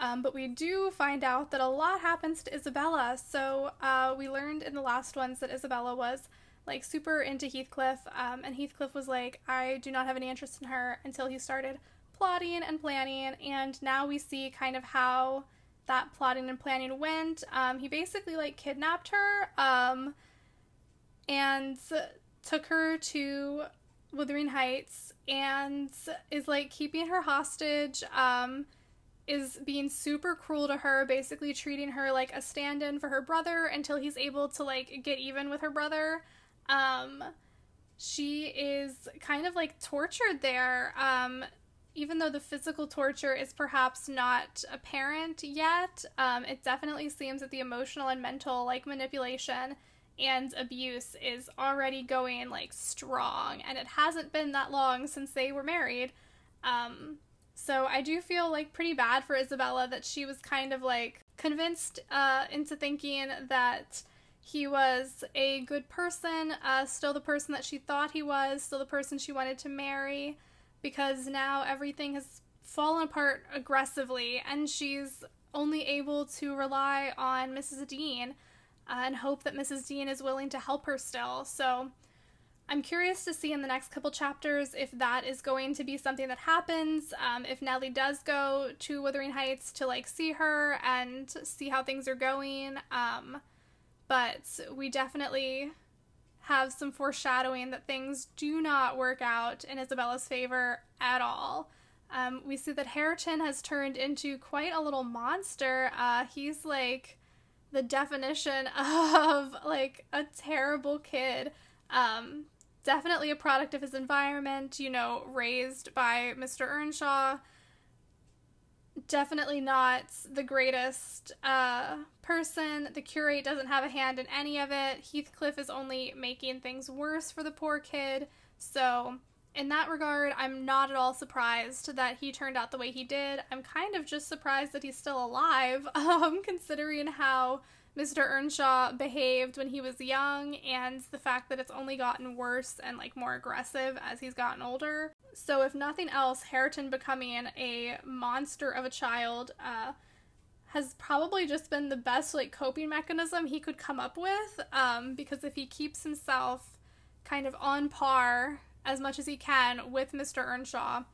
Um, but we do find out that a lot happens to Isabella. So uh, we learned in the last ones that Isabella was like super into Heathcliff, um, and Heathcliff was like, I do not have any interest in her until he started plotting and planning, and now we see kind of how that plotting and planning went. Um, he basically like kidnapped her, um, and took her to Wuthering Heights, and is like keeping her hostage. Um, is being super cruel to her, basically treating her like a stand in for her brother until he's able to like get even with her brother. Um, she is kind of like tortured there. Um, even though the physical torture is perhaps not apparent yet, um, it definitely seems that the emotional and mental like manipulation and abuse is already going like strong and it hasn't been that long since they were married Um, so I do feel like pretty bad for Isabella that she was kind of like convinced uh, into thinking that he was a good person, uh, still the person that she thought he was, still the person she wanted to marry, because now everything has fallen apart aggressively and she's only able to rely on Mrs. Dean and hope that Mrs. Dean is willing to help her still. So I'm curious to see in the next couple chapters if that is going to be something that happens. Um, if Nelly does go to Wuthering Heights to like see her and see how things are going. Um, but we definitely have some foreshadowing that things do not work out in Isabella's favor at all. Um, we see that Hareton has turned into quite a little monster. Uh, he's like the definition of like a terrible kid. Um, definitely a product of his environment, you know, raised by Mr. Earnshaw. Definitely not the greatest uh, person. The curate doesn't have a hand in any of it. Heathcliff is only making things worse for the poor kid. So, in that regard, I'm not at all surprised that he turned out the way he did. I'm kind of just surprised that he's still alive, um, considering how Mr. Earnshaw behaved when he was young and the fact that it's only gotten worse and like more aggressive as he's gotten older. So if nothing else, Hareton becoming a monster of a child uh, has probably just been the best like coping mechanism he could come up with um, because if he keeps himself kind of on par as much as he can with Mr. Earnshaw,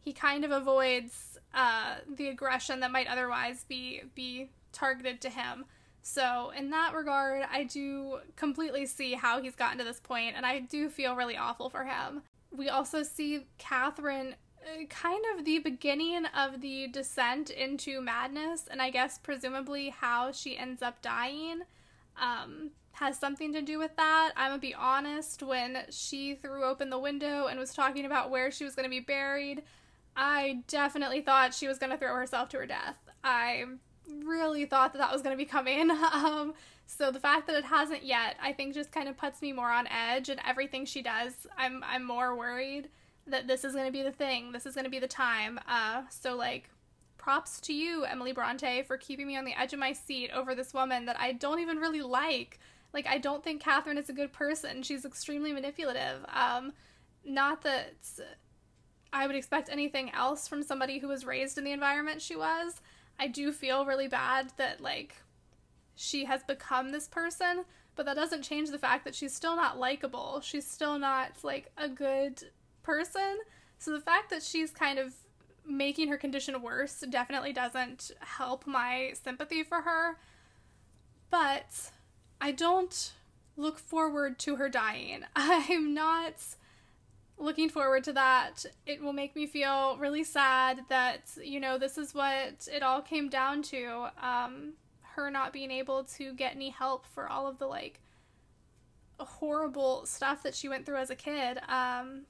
he kind of avoids uh, the aggression that might otherwise be be targeted to him. So, in that regard, I do completely see how he's gotten to this point, and I do feel really awful for him. We also see Catherine uh, kind of the beginning of the descent into madness, and I guess presumably how she ends up dying um, has something to do with that. I'm gonna be honest, when she threw open the window and was talking about where she was gonna be buried, I definitely thought she was gonna throw herself to her death. I really thought that that was to be coming. Um, so the fact that it hasn't yet, I think, just kind of puts me more on edge. And everything she does, I'm I'm more worried that this is to be the thing. This is to be the time. Uh, so like, props to you, Emily Bronte, for keeping me on the edge of my seat over this woman that I don't even really like. Like, I don't think Catherine is a good person. She's extremely manipulative. Um, not that I would expect anything else from somebody who was raised in the environment she was. I do feel really bad that like she has become this person, but that doesn't change the fact that she's still not likable. She's still not like a good person. So the fact that she's kind of making her condition worse definitely doesn't help my sympathy for her. But I don't look forward to her dying. I'm not looking forward to that. It will make me feel really sad that, you know, this is what it all came down to. Um, her not being able to get any help for all of the like horrible stuff that she went through as a kid. Um,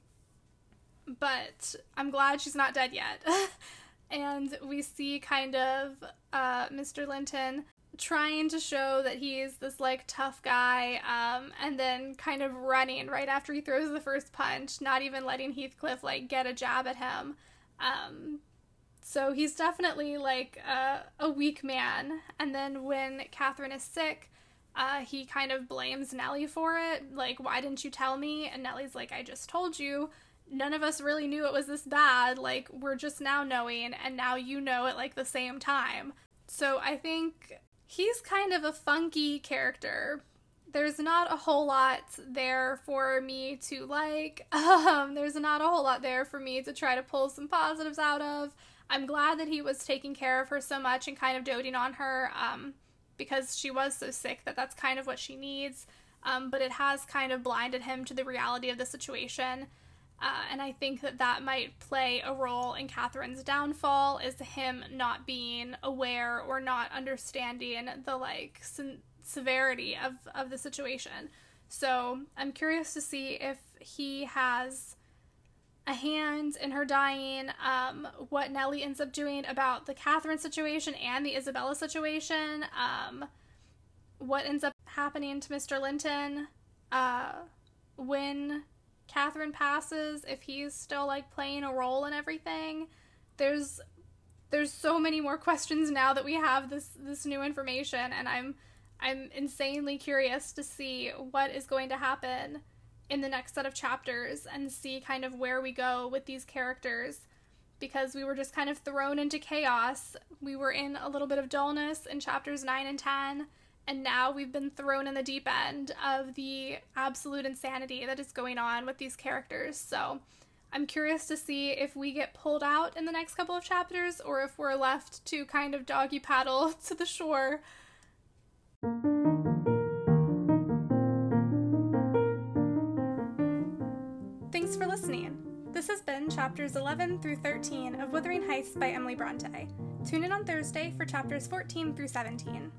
but I'm glad she's not dead yet. and we see kind of uh, Mr. Linton trying to show that he's this like tough guy um, and then kind of running right after he throws the first punch not even letting heathcliff like get a jab at him. Um, so he's definitely like a, a weak man. And then when catherine is sick uh, he kind of blames nelly for it. Like why didn't you tell me? And nelly's like i just told you. None of us really knew it was this bad. Like we're just now knowing and now you know at like the same time. So i think he's kind of a funky character. There's not a whole lot there for me to like. Um, there's not a whole lot there for me to try to pull some positives out of. I'm glad that he was taking care of her so much and kind of doting on her um, because she was so sick that that's kind of what she needs. Um, but it has kind of blinded him to the reality of the situation. Uh, and I think that that might play a role in Catherine's downfall is him not being aware or not understanding the like se- severity of, of the situation. So I'm curious to see if he has a hand in her dying, um, what Nelly ends up doing about the Catherine situation and the Isabella situation, um, what ends up happening to Mr. Linton, uh, when Catherine passes, if he's still like playing a role in everything. There's there's so many more questions now that we have this this new information and I'm I'm insanely curious to see what is going to happen in the next set of chapters and see kind of where we go with these characters because we were just kind of thrown into chaos. We were in a little bit of dullness in chapters 9 and 10, and now we've been thrown in the deep end of the absolute insanity that is going on with these characters. So I'm curious to see if we get pulled out in the next couple of chapters or if we're left to kind of doggy paddle to the shore. Thanks for listening. This has been chapters 11 through 13 of Wuthering Heights by Emily Bronte. Tune in on Thursday for chapters 14 through 17.